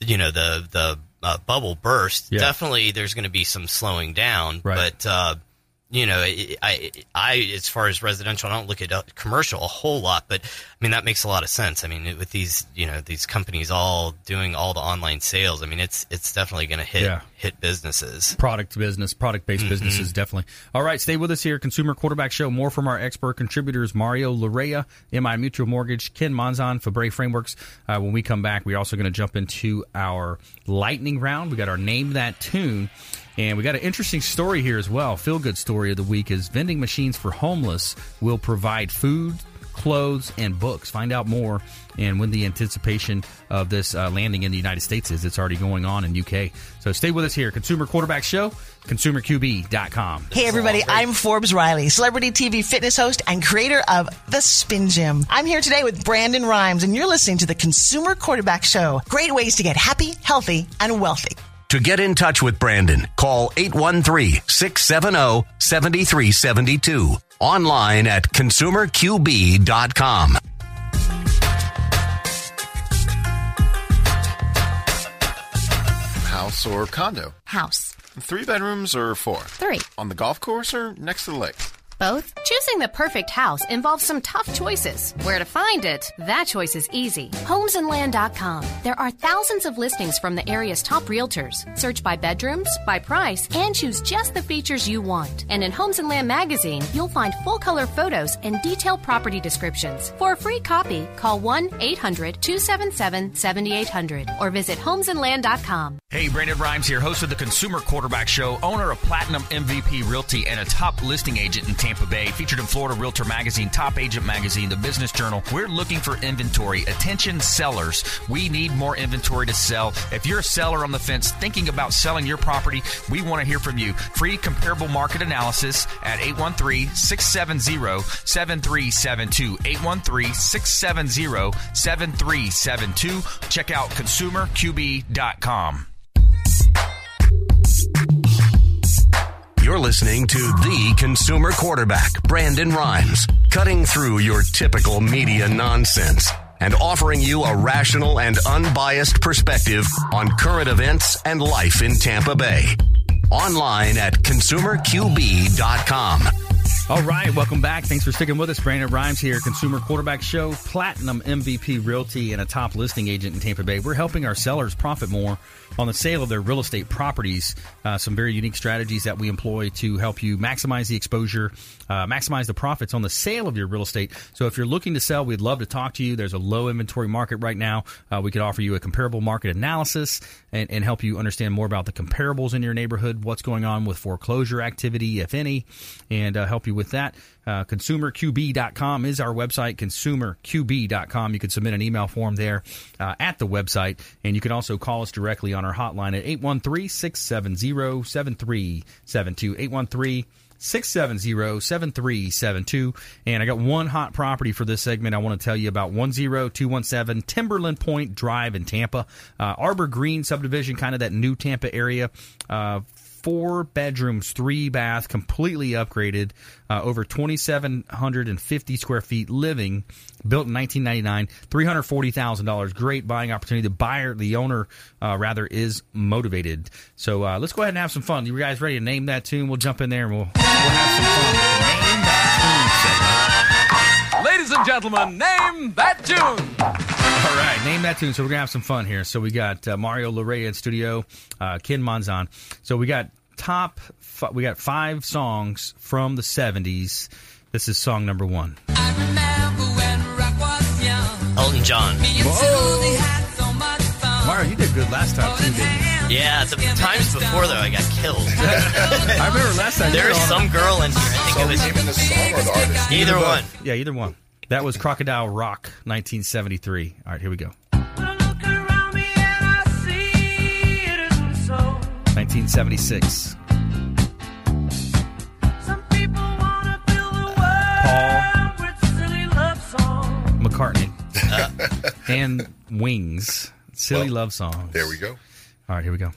you know, the, the uh, bubble burst. Yeah. Definitely there's going to be some slowing down, Right. but, uh, you know, I, I, as far as residential, I don't look at uh, commercial a whole lot, but I mean, that makes a lot of sense. I mean, with these, you know, these companies all doing all the online sales, I mean, it's, it's definitely going to hit, Yeah. hit businesses. product business, product based businesses, definitely. All right, stay with us here. Consumer Quarterback Show. More from our expert contributors, Mario Larrea, MI Mutual Mortgage, Ken Monzon, Febre Frameworks. Uh, when we come back, we're also going to jump into our lightning round. We got our name that tune. And we got an interesting story here as well. Feel good story of the week is vending machines for homeless will provide food, clothes, and books. Find out more and when the anticipation of this uh, landing in the United States is. It's already going on in UK. So stay with us here. Consumer Quarterback Show, consumerqb.com. Hey everybody, I'm Forbes Riley, celebrity TV fitness host and creator of The Spin Gym. I'm here today with Brandon Rhymes and you're listening to the Consumer Quarterback Show. Great ways to get happy, healthy, and wealthy. To get in touch with Brandon, call 813-670-7372. Online at consumerqb.com. House or condo? House. Three bedrooms or four? Three. On the golf course or next to the lake? Both? Choosing the perfect house involves some tough choices. Where to find it? That choice is easy. Homesandland.com. There are thousands of listings from the area's top realtors. Search by bedrooms, by price, and choose just the features you want. And in Homes and Land magazine, you'll find full color photos and detailed property descriptions. For a free copy, call 1 800 277 7800 or visit homesandland.com. Hey, Brandon Rhymes here, host of the Consumer Quarterback Show, owner of Platinum MVP Realty, and a top listing agent in Tampa Bay, featured in Florida Realtor Magazine, Top Agent Magazine, The Business Journal. We're looking for inventory. Attention sellers. We need more inventory to sell. If you're a seller on the fence thinking about selling your property, we want to hear from you. Free comparable market analysis at 813-670-7372. 813-670-7372. Check out consumerqb.com. You're listening to the consumer quarterback, Brandon Rhymes, cutting through your typical media nonsense and offering you a rational and unbiased perspective on current events and life in Tampa Bay. Online at consumerqb.com. All right, welcome back. Thanks for sticking with us. Brandon Rhymes here, Consumer Quarterback Show, Platinum MVP Realty, and a top listing agent in Tampa Bay. We're helping our sellers profit more on the sale of their real estate properties. Uh, some very unique strategies that we employ to help you maximize the exposure, uh, maximize the profits on the sale of your real estate. So if you're looking to sell, we'd love to talk to you. There's a low inventory market right now. Uh, we could offer you a comparable market analysis and, and help you understand more about the comparables in your neighborhood, what's going on with foreclosure activity, if any, and uh, help you with that. Uh, consumerqb.com is our website, consumerqb.com. You can submit an email form there uh, at the website, and you can also call us directly on our hotline at 813 670 7372. 813 670 7372. And I got one hot property for this segment I want to tell you about 10217 Timberland Point Drive in Tampa. Uh, Arbor Greene subdivision, kind of that new Tampa area. Uh, four bedrooms, three bath, completely upgraded, uh, over 2,750 square feet living, built in 1999, $340,000. Great buying opportunity. The buyer, the owner, uh, rather, is motivated. So uh, let's go ahead and have some fun. You guys ready to name that tune? We'll jump in there and we'll, we'll have some fun. Name that tune segment. Ladies and gentlemen, name that tune. All right, name that tune. So we're gonna have some fun here. So we got uh, Mario Larrea in studio, uh, Ken Monzon. So we got top. F- we got five songs from the '70s. This is song number one. Elton John. Mario, you did good last time too, didn't you? Yeah, the times before though, I got killed. I remember last time. There's some girl in here. I think it was naming the song or the artist? Either one. Yeah, either one. That was Crocodile Rock, 1973. All right, here we go. 1976. Paul McCartney uh. and Wings. Silly Well, love songs. There we go. All right, here we go.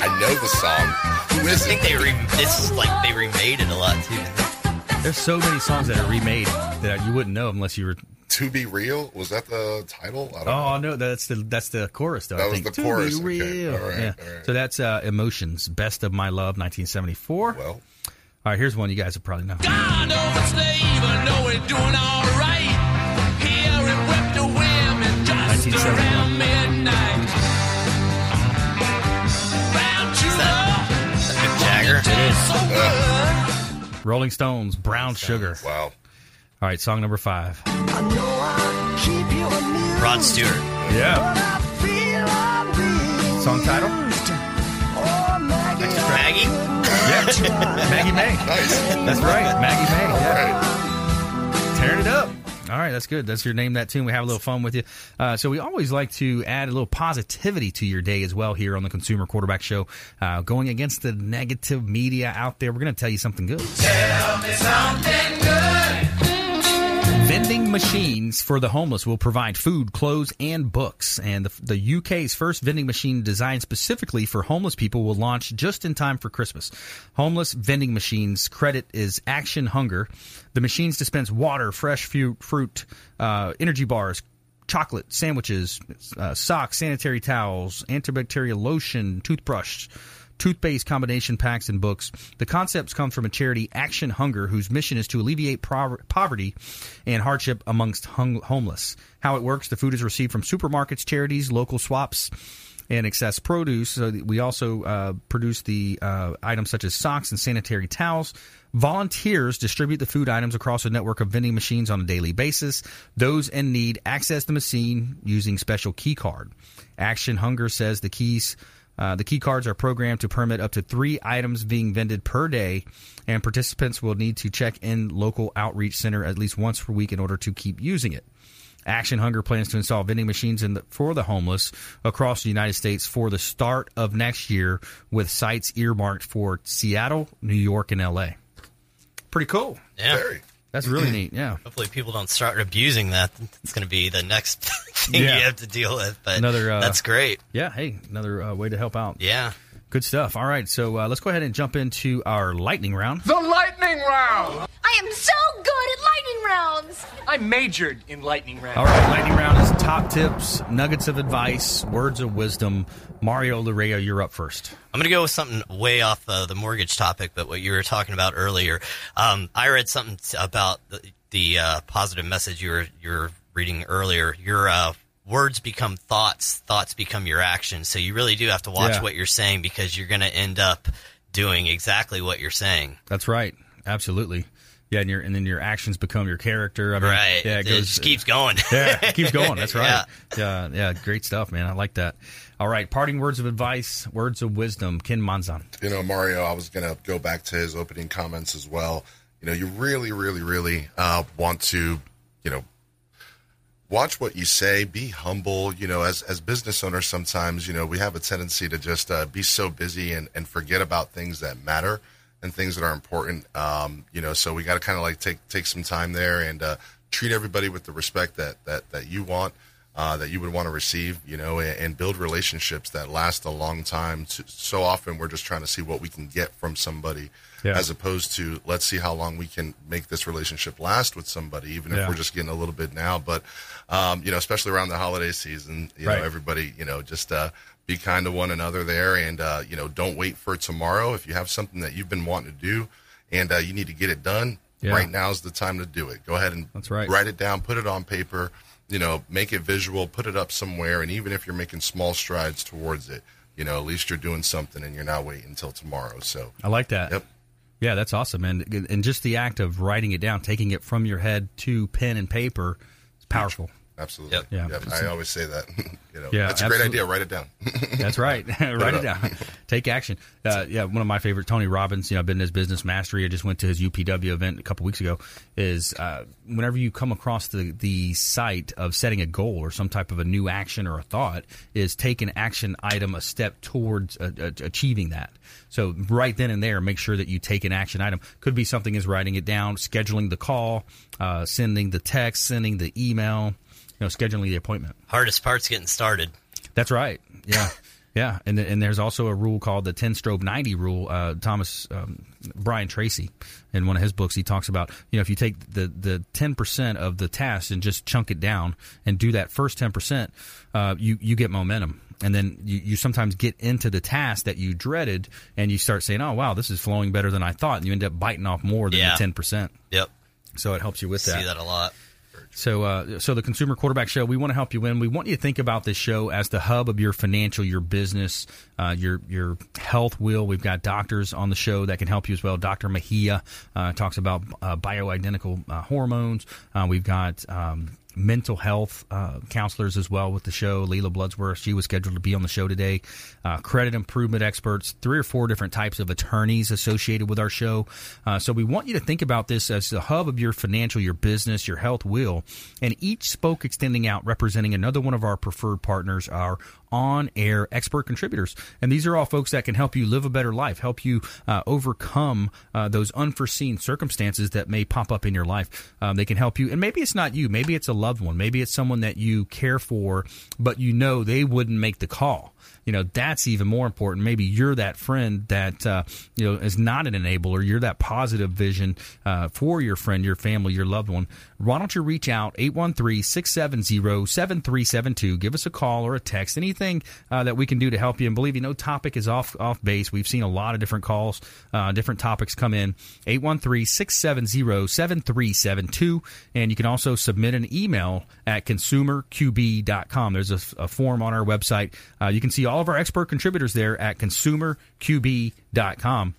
I know the song. Who I is think they re- this is like they remade it a lot too. There's so many songs that are remade that you wouldn't know unless you were. To be real was that the title? I don't Oh no, that's the that's the chorus though. That I was think. the To chorus, Be okay. real. All right, yeah. all right. So that's uh, Emotions, Best of My Love, 1974. Well, All right, here's one you guys will probably know. I know it's slave, I know we're doing all right. Here it whipped the women just around midnight. That Mick Jagger? Rolling Stones, Brown Sugar. wow. All right, song number five. Rod Stewart. Yeah. Song title? Maggie. Yeah. Maggie May. Nice. That's right, Maggie May. Yeah. right. Tearing it up. All right, that's good. That's your name, that tune. We have a little fun with you. Uh, so we always like to add a little positivity to your day as well here on the Consumer Quarterback Show. Uh, going against the negative media out there, we're going to tell you something good. Tell me something good. Vending machines for the homeless will provide food, clothes, and books. And the, the UK's first vending machine designed specifically for homeless people will launch just in time for Christmas. Homeless vending machines credit is Action Hunger. The machines dispense water, fresh fruit, uh, energy bars, chocolate, sandwiches, uh, socks, sanitary towels, antibacterial lotion, toothbrush, toothpaste combination packs, and books. The concepts come from a charity, Action Hunger, whose mission is to alleviate poverty and hardship amongst hung- homeless. How it works: the food is received from supermarkets, charities, local swaps. And excess produce. So we also uh, produce the uh, items such as socks and sanitary towels. Volunteers distribute the food items across a network of vending machines on a daily basis. Those in need access the machine using special key card. Action Hunger says the keys uh, the key cards are programmed to permit up to three items being vended per day, and participants will need to check in local outreach center at least once per week in order to keep using it. Action Hunger plans to install vending machines in the, for the homeless across the United States for the start of next year, with sites earmarked for Seattle, New York, and LA. Pretty cool. Yeah. Very. That's really neat. Yeah. Hopefully, people don't start abusing that. It's going to be the next thing Yeah. you have to deal with. But Another. Uh, that's great. Yeah. Hey, another uh, way to help out. Yeah. Good stuff. All right. So uh, let's go ahead and jump into our lightning round. The lightning round. I am so good at lightning rounds. I majored in lightning round. All right, lightning round is top tips, nuggets of advice, words of wisdom. Mario Larrea, you're up first. I'm going to go with something way off uh, the mortgage topic, but what you were talking about earlier. Um, I read something about the, the uh, positive message you were you were reading earlier. Your uh, words become thoughts, thoughts become your actions. So you really do have to watch Yeah. what you're saying because you're going to end up doing exactly what you're saying. That's right. Absolutely. Yeah, and your and then your actions become your character. I mean, Right. Yeah, It just keeps going. yeah, it keeps going. That's right. Yeah. Yeah. yeah, Great stuff, man. I like that. All right, parting words of advice, words of wisdom. Ken Monzon. You know, Mario, I was going to go back to his opening comments as well. You know, you really, really, really uh, want to, you know, watch what you say, be humble. You know, as, as business owners, sometimes, you know, we have a tendency to just uh, be so busy and, and forget about things that matter and things that are important. Um, you know, so we got to kind of like take, take some time there and uh, treat everybody with the respect that, that, that you want. Uh, that you would want to receive, you know, and, and build relationships that last a long time. So, often we're just trying to see what we can get from somebody, Yeah. as opposed to let's see how long we can make this relationship last with somebody, even if Yeah. we're just getting a little bit now. But um, you know, especially around the holiday season, you Right. know, everybody, you know, just uh, be kind to one another there, and uh, you know, don't wait for tomorrow. If you have something that you've been wanting to do, and uh, you need to get it done, Yeah. right now is the time to do it. Go ahead and That's right. write it down, put it on paper. You know, make it visual, put it up somewhere, and even if you're making small strides towards it, you know, at least you're doing something, and you're not waiting until tomorrow. So I like that. Yep. Yeah, that's awesome. And and just the act of writing it down, taking it from your head to pen and paper, is powerful. Absolutely. Yep. Yeah. Yep. I always say that. you know, Yeah, that's a great idea. Write it down. That's right. Write it down. Take action. Uh, yeah, one of my favorite, Tony Robbins. You know, I've been in his business mastery. I just went to his UPW event a couple weeks ago. Is uh, whenever you come across the the site of setting a goal or some type of a new action or a thought, is take an action item a step towards uh, uh, achieving that. So right then and there, make sure that you take an action item. Could be something as writing it down, scheduling the call, uh, sending the text, sending the email, you know, scheduling the appointment. Hardest part's getting started. That's right. Yeah. Yeah, and and there's also a rule called the 10 strobe 90 rule. Uh, Thomas um, Brian Tracy, in one of his books, he talks about you know if you take the the 10 percent of the task and just chunk it down and do that first 10 percent, uh, you you get momentum, and then you, you sometimes get into the task that you dreaded, and you start saying, oh wow, this is flowing better than I thought, and you end up biting off more than Yeah. the 10 percent. Yep. So it helps you with See that. See that a lot. So, uh, so the Consumer Quarterback Show, we want to help you win. We want you to think about this show as the hub of your financial, your business, uh, your your health wheel. We've got doctors on the show that can help you as well. Dr. Mejia uh, talks about uh, bioidentical uh, hormones. Uh, we've got um, mental health uh, counselors as well with the show. Leela Bloodsworth, she was scheduled to be on the show today. Uh, credit improvement experts, three or four different types of attorneys associated with our show. Uh, so we want you to think about this as the hub of your financial, your business, your health wheel, and each spoke extending out representing another one of our preferred partners, our on air expert contributors. And these are all folks that can help you live a better life, help you uh, overcome uh, those unforeseen circumstances that may pop up in your life. Um, they can help you. And maybe it's not you, maybe it's a loved one, maybe it's someone that you care for, but you know they wouldn't make the call you know that's even more important. Maybe you're that friend that uh, you know is not an enabler. You're that positive vision uh, for your friend your family your loved one. Why don't you reach out 813-670-7372 give us a call or a text. Anything uh, that we can do to help you. And believe you no topic is off off base. We've seen a lot of different calls uh, different topics come in. 813-670-7372 and you can also submit an email at consumerqb.com there's a, a form on our website. Uh, you can see all of our expert contributors there at consumerqb.com.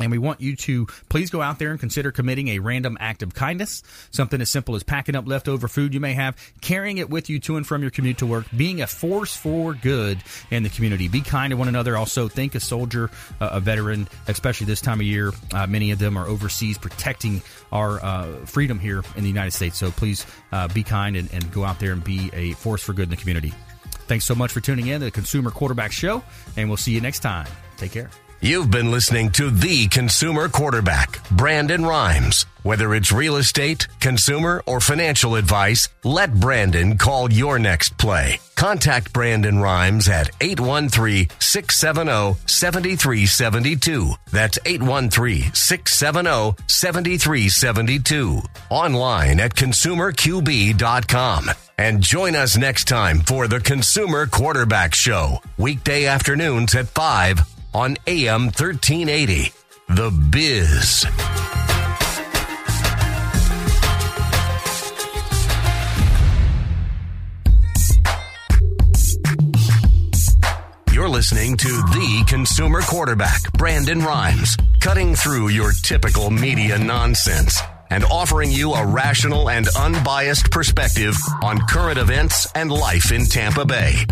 And we want you to please go out there and consider committing a random act of kindness. Something as simple as packing up leftover food you may have, carrying it with you to and from your commute to work, being a force for good in the community. Be kind to one another. Also, thank a soldier, uh, a veteran, especially this time of year. Uh, many of them are overseas protecting our uh, freedom here in the United States. So please uh, be kind and, and go out there and be a force for good in the community. Thanks so much for tuning in to the Consumer Quarterback Show, and we'll see you next time. Take care. You've been listening to the consumer quarterback, Brandon Rhymes. Whether it's real estate, consumer, or financial advice, let Brandon call your next play. Contact Brandon Rhymes at 813-670-7372. That's 813-670-7372. Online at consumerqb.com. And join us next time for the Consumer Quarterback Show, weekday afternoons at 5 on AM 1380. The Biz. You're listening to the consumer quarterback, Brandon Rhymes, cutting through your typical media nonsense and offering you a rational and unbiased perspective on current events and life in Tampa Bay.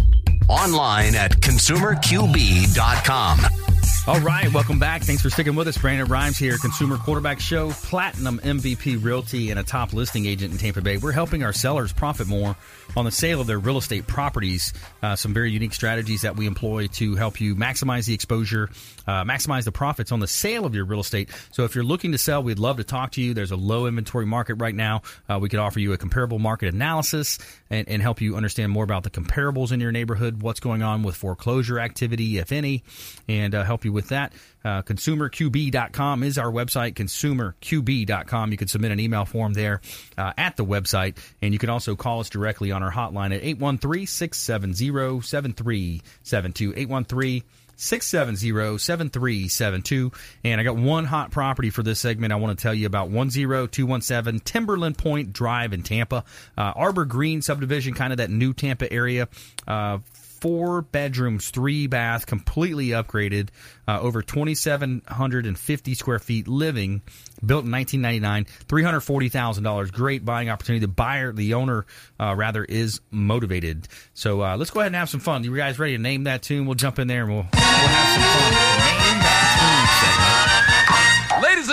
Online at consumerqb.com. All right, welcome back. Thanks for sticking with us. Brandon Rhymes here, Consumer Quarterback Show, Platinum MVP Realty, and a top listing agent in Tampa Bay. We're helping our sellers profit more on the sale of their real estate properties. Uh, some very unique strategies that we employ to help you maximize the exposure, uh, maximize the profits on the sale of your real estate. So if you're looking to sell, we'd love to talk to you. There's a low inventory market right now. Uh, we could offer you a comparable market analysis and, and help you understand more about the comparables in your neighborhood, what's going on with foreclosure activity, if any, and uh, help you with that. Uh, consumerqb.com is our website, consumerqb.com. You can submit an email form there uh, at the website, and you can also call us directly on our hotline at 813 670 7372. 813 670 7372. And I got one hot property for this segment I want to tell you about 10217 Timberland Point Drive in Tampa. Uh, Arbor Greene subdivision, kind of that new Tampa area. Uh, four bedrooms, three bath, completely upgraded, uh, over 2,750 square feet living, built in 1999, $340,000. Great buying opportunity. The buyer, the owner, uh, rather, is motivated. So uh, let's go ahead and have some fun. You guys ready to name that tune? We'll jump in there and we'll, we'll have some fun. Name that tune segment.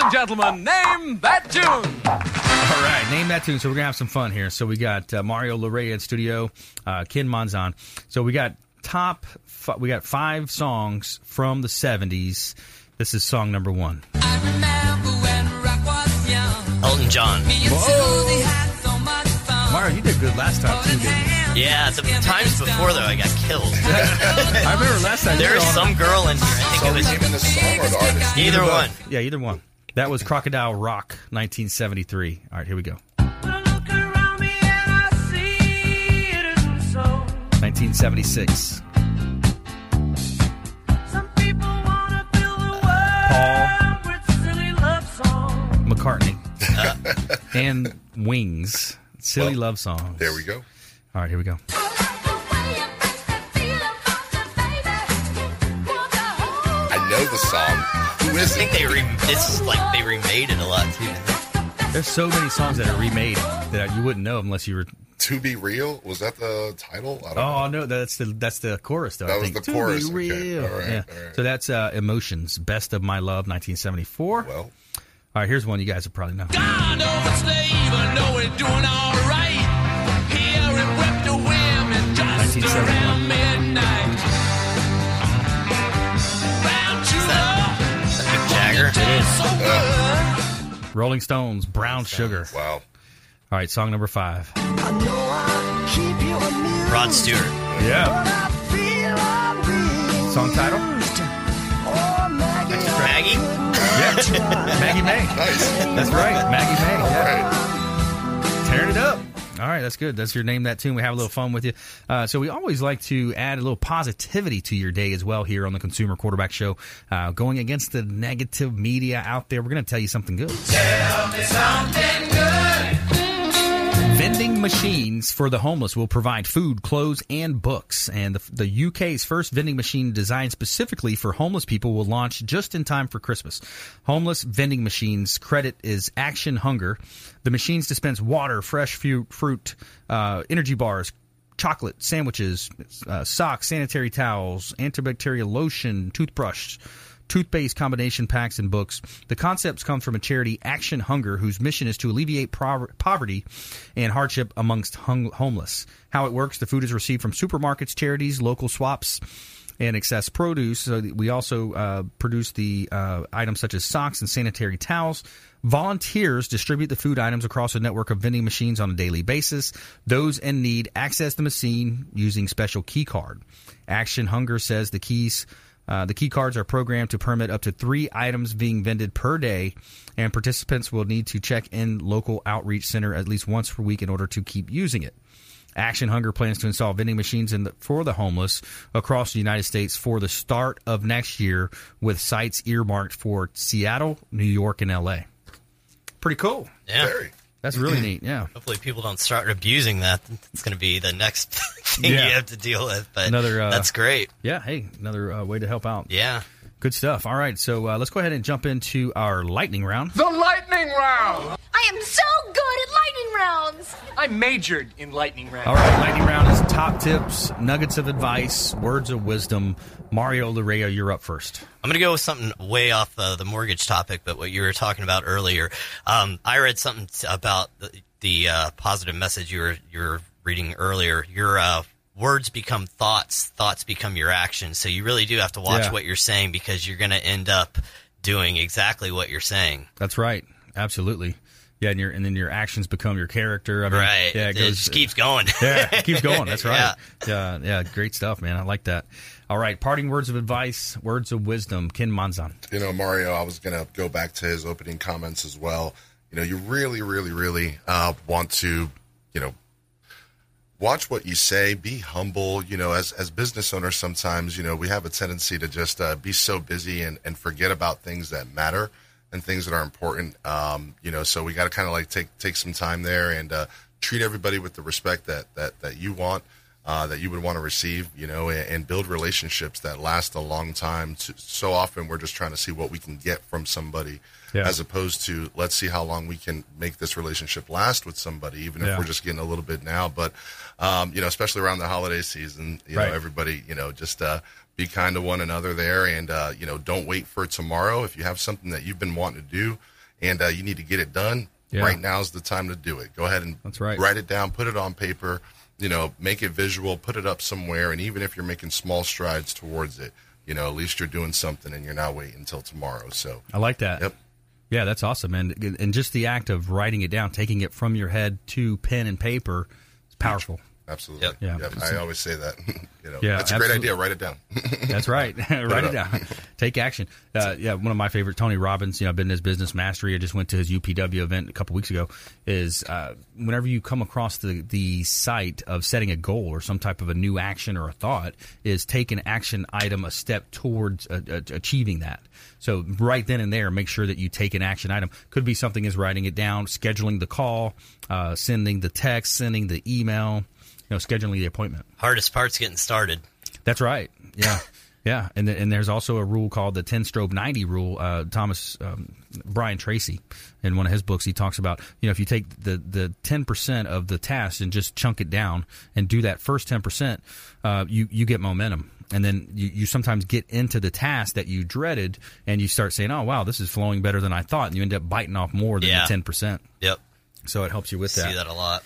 Ladies and gentlemen, name that tune. All right, name that tune. So we're gonna have some fun here. So we got uh, Mario Larrea in studio, uh, Ken Monzon. So we got top. F- we got five songs from the '70s. This is song number one. Elton John. Mario, you did good last time too, didn't you? Yeah, the times before though, I got killed. I remember last time. you There was some girl in here. I think it was Even the song or the artist? either both. one. Yeah, either one. That was Crocodile Rock, 1973. All right, here we go. 1976. Paul McCartney and Wings. Silly love song. There we go. All right, here we go. I know the song. I think they re- it's like they remade it a lot too. There's so many songs that are remade that you wouldn't know unless you were. To be real was that the title? I oh know. no, that's the that's the chorus though. That I was think. the to chorus. Be real. Okay. Right, yeah. Right. So that's uh, emotions. Best of my love, 1974. Well, all right. Here's one you guys will probably know. God overslave, 1971. It is. so. Rolling Stones, Brown Sugar. wow. All right, song number five. Rod Stewart. Yeah. Song title? Maggie. Yeah. Maggie May. Nice. That's right, Maggie May. Yeah. right. Tearing it up. All right, that's good. That's your name, that tune. We have a little fun with you. Uh, so we always like to add a little positivity to your day as well here on the Consumer Quarterback Show. Uh, going against the negative media out there, we're going to tell you something good. Vending machines for the homeless will provide food, clothes, and books. And the, the UK's first vending machine designed specifically for homeless people will launch just in time for Christmas. Homeless vending machines credit is Action Hunger. The machines dispense water, fresh fruit, uh, energy bars, chocolate, sandwiches, uh, socks, sanitary towels, antibacterial lotion, toothbrush, toothpaste combination packs, and books. The concepts come from a charity, Action Hunger, whose mission is to alleviate poverty and hardship amongst hung- homeless. How it works the food is received from supermarkets, charities, local swaps and excess produce. So we also uh, produce the uh, items such as socks and sanitary towels. Volunteers distribute the food items across a network of vending machines on a daily basis. Those in need access the machine using special key card. Action Hunger says the keys. Uh, the key cards are programmed to permit up to three items being vended per day, and participants will need to check in local outreach center at least once per week in order to keep using it. Action Hunger plans to install vending machines in the, for the homeless across the United States for the start of next year, with sites earmarked for Seattle, New York, and LA. Pretty cool. Yeah. That's really neat. Yeah. Hopefully, people don't start abusing that. It's going to be the next thing Yeah. you have to deal with. But Another. Uh, that's great. Yeah. Hey, another uh, way to help out. Yeah. Good stuff. All right. So uh, let's go ahead and jump into our lightning round. The lightning round. I am so good at lightning rounds. I majored in lightning rounds. All right. Lightning round is top tips, nuggets of advice, words of wisdom. Mario Larrea, you're up first. I'm going to go with something way off uh, the mortgage topic, but what you were talking about earlier. Um, I read something t- about the, the uh, positive message you were you were reading earlier. Your uh, words become thoughts, thoughts become your actions. So you really do have to watch Yeah. what you're saying because you're going to end up doing exactly what you're saying. That's right. Absolutely. Yeah, and your and then your actions become your character. I mean, Right. Yeah, It just keeps going. yeah, it keeps going. That's right. Yeah. Yeah. yeah, Great stuff, man. I like that. All right. Parting words of advice, words of wisdom. Ken Monzon. You know, Mario, I was going to go back to his opening comments as well. You know, you really, really, really uh, want to, you know, watch what you say, be humble. You know, as, as business owners, sometimes, you know, we have a tendency to just uh, be so busy and, and forget about things that matter and things that are important. Um, you know, so we got to kind of like take, take some time there and uh, treat everybody with the respect that, that, that you want. Uh, that you would want to receive, you know, and, and build relationships that last a long time. So often, we're just trying to see what we can get from somebody, Yeah. as opposed to let's see how long we can make this relationship last with somebody, even if Yeah. we're just getting a little bit now. But um, you know, especially around the holiday season, you Right. know, everybody, you know, just uh, be kind to one another there, and uh, you know, don't wait for tomorrow. If you have something that you've been wanting to do, and uh, you need to get it done, Yeah. right now is the time to do it. Go ahead and That's right. write it down, put it on paper. You know, make it visual, put it up somewhere, and even if you're making small strides towards it, you know, at least you're doing something, and you're not waiting until tomorrow. So, I like that. Yep. Yeah, that's awesome. And and just the act of writing it down, taking it from your head to pen and paper, is powerful. Absolutely. Yeah. Yep. I always say that. you know, Yeah, that's a great idea. Write it down. That's right. Write it it down. Take action. Uh, yeah, one of my favorite, Tony Robbins. You know, I've been in his business mastery. I just went to his UPW event a couple weeks ago. Is uh, whenever you come across the the site of setting a goal or some type of a new action or a thought, is take an action item a step towards uh, uh, achieving that. So right then and there, make sure that you take an action item. Could be something as writing it down, scheduling the call, uh, sending the text, sending the email, you know, scheduling the appointment. Hardest part's getting started. That's right. Yeah. Yeah, and th- and there's also a rule called the 10 strobe 90 rule. Uh, Thomas um, Brian Tracy, in one of his books, he talks about you know if you take the the 10 percent of the task and just chunk it down and do that first 10 percent, uh, you you get momentum, and then you, you sometimes get into the task that you dreaded, and you start saying, oh wow, this is flowing better than I thought, and you end up biting off more than Yeah. the 10 percent. Yep. So it helps you with See that. See that a lot.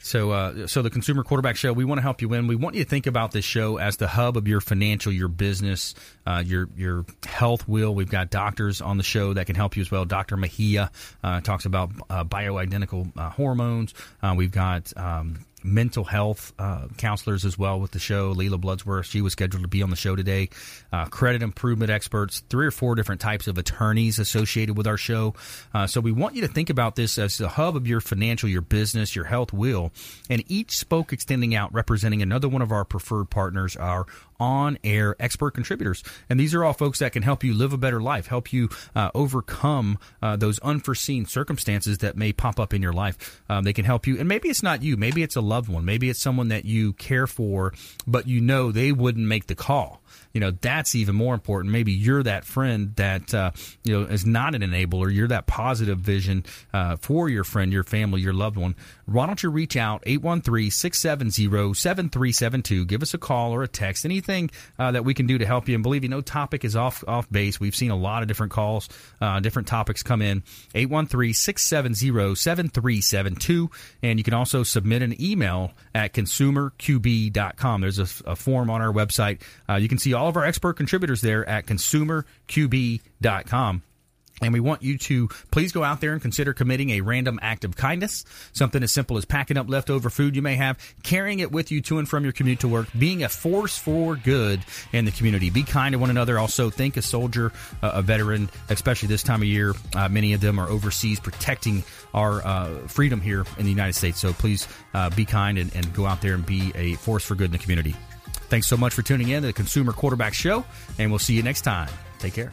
So, uh, so the Consumer Quarterback Show, we want to help you win. We want you to think about this show as the hub of your financial, your business, uh, your your health wheel. We've got doctors on the show that can help you as well. Dr. Mejia uh, talks about uh, bioidentical uh, hormones. Uh, we've got um, mental health uh, counselors as well with the show. Leila Bloodsworth, she was scheduled to be on the show today. Uh, credit improvement experts, three or four different types of attorneys associated with our show. Uh, so we want you to think about this as the hub of your financial, your business, your health wheel, and each spoke extending out representing another one of our preferred partners, our on air expert contributors. And these are all folks that can help you live a better life, help you uh, overcome uh, those unforeseen circumstances that may pop up in your life. Um, they can help you. And maybe it's not you, maybe it's a loved one, maybe it's someone that you care for, but you know they wouldn't make the call. You know, that's even more important. Maybe you're that friend that, uh, you know, is not an enabler. You're that positive vision uh, for your friend, your family, your loved one. Why don't you reach out, 813 670 7372. Give us a call or a text, anything uh, that we can do to help you. And believe you, no topic is off off base. We've seen a lot of different calls, uh, different topics come in. 813-670-7372. And you can also submit an email at consumerqb.com. There's a, a form on our website. Uh, you can see all of our expert contributors there at consumerqb.com. And we want you to please go out there and consider committing a random act of kindness. Something as simple as packing up leftover food you may have, carrying it with you to and from your commute to work, being a force for good in the community. Be kind to one another. Also, think a soldier, uh, a veteran, especially this time of year. Uh, many of them are overseas protecting our uh, freedom here in the United States. So please uh, be kind and, and go out there and be a force for good in the community. Thanks so much for tuning in to the Consumer Quarterback Show, and we'll see you next time. Take care.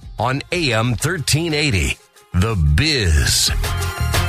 on AM 1380. The Biz.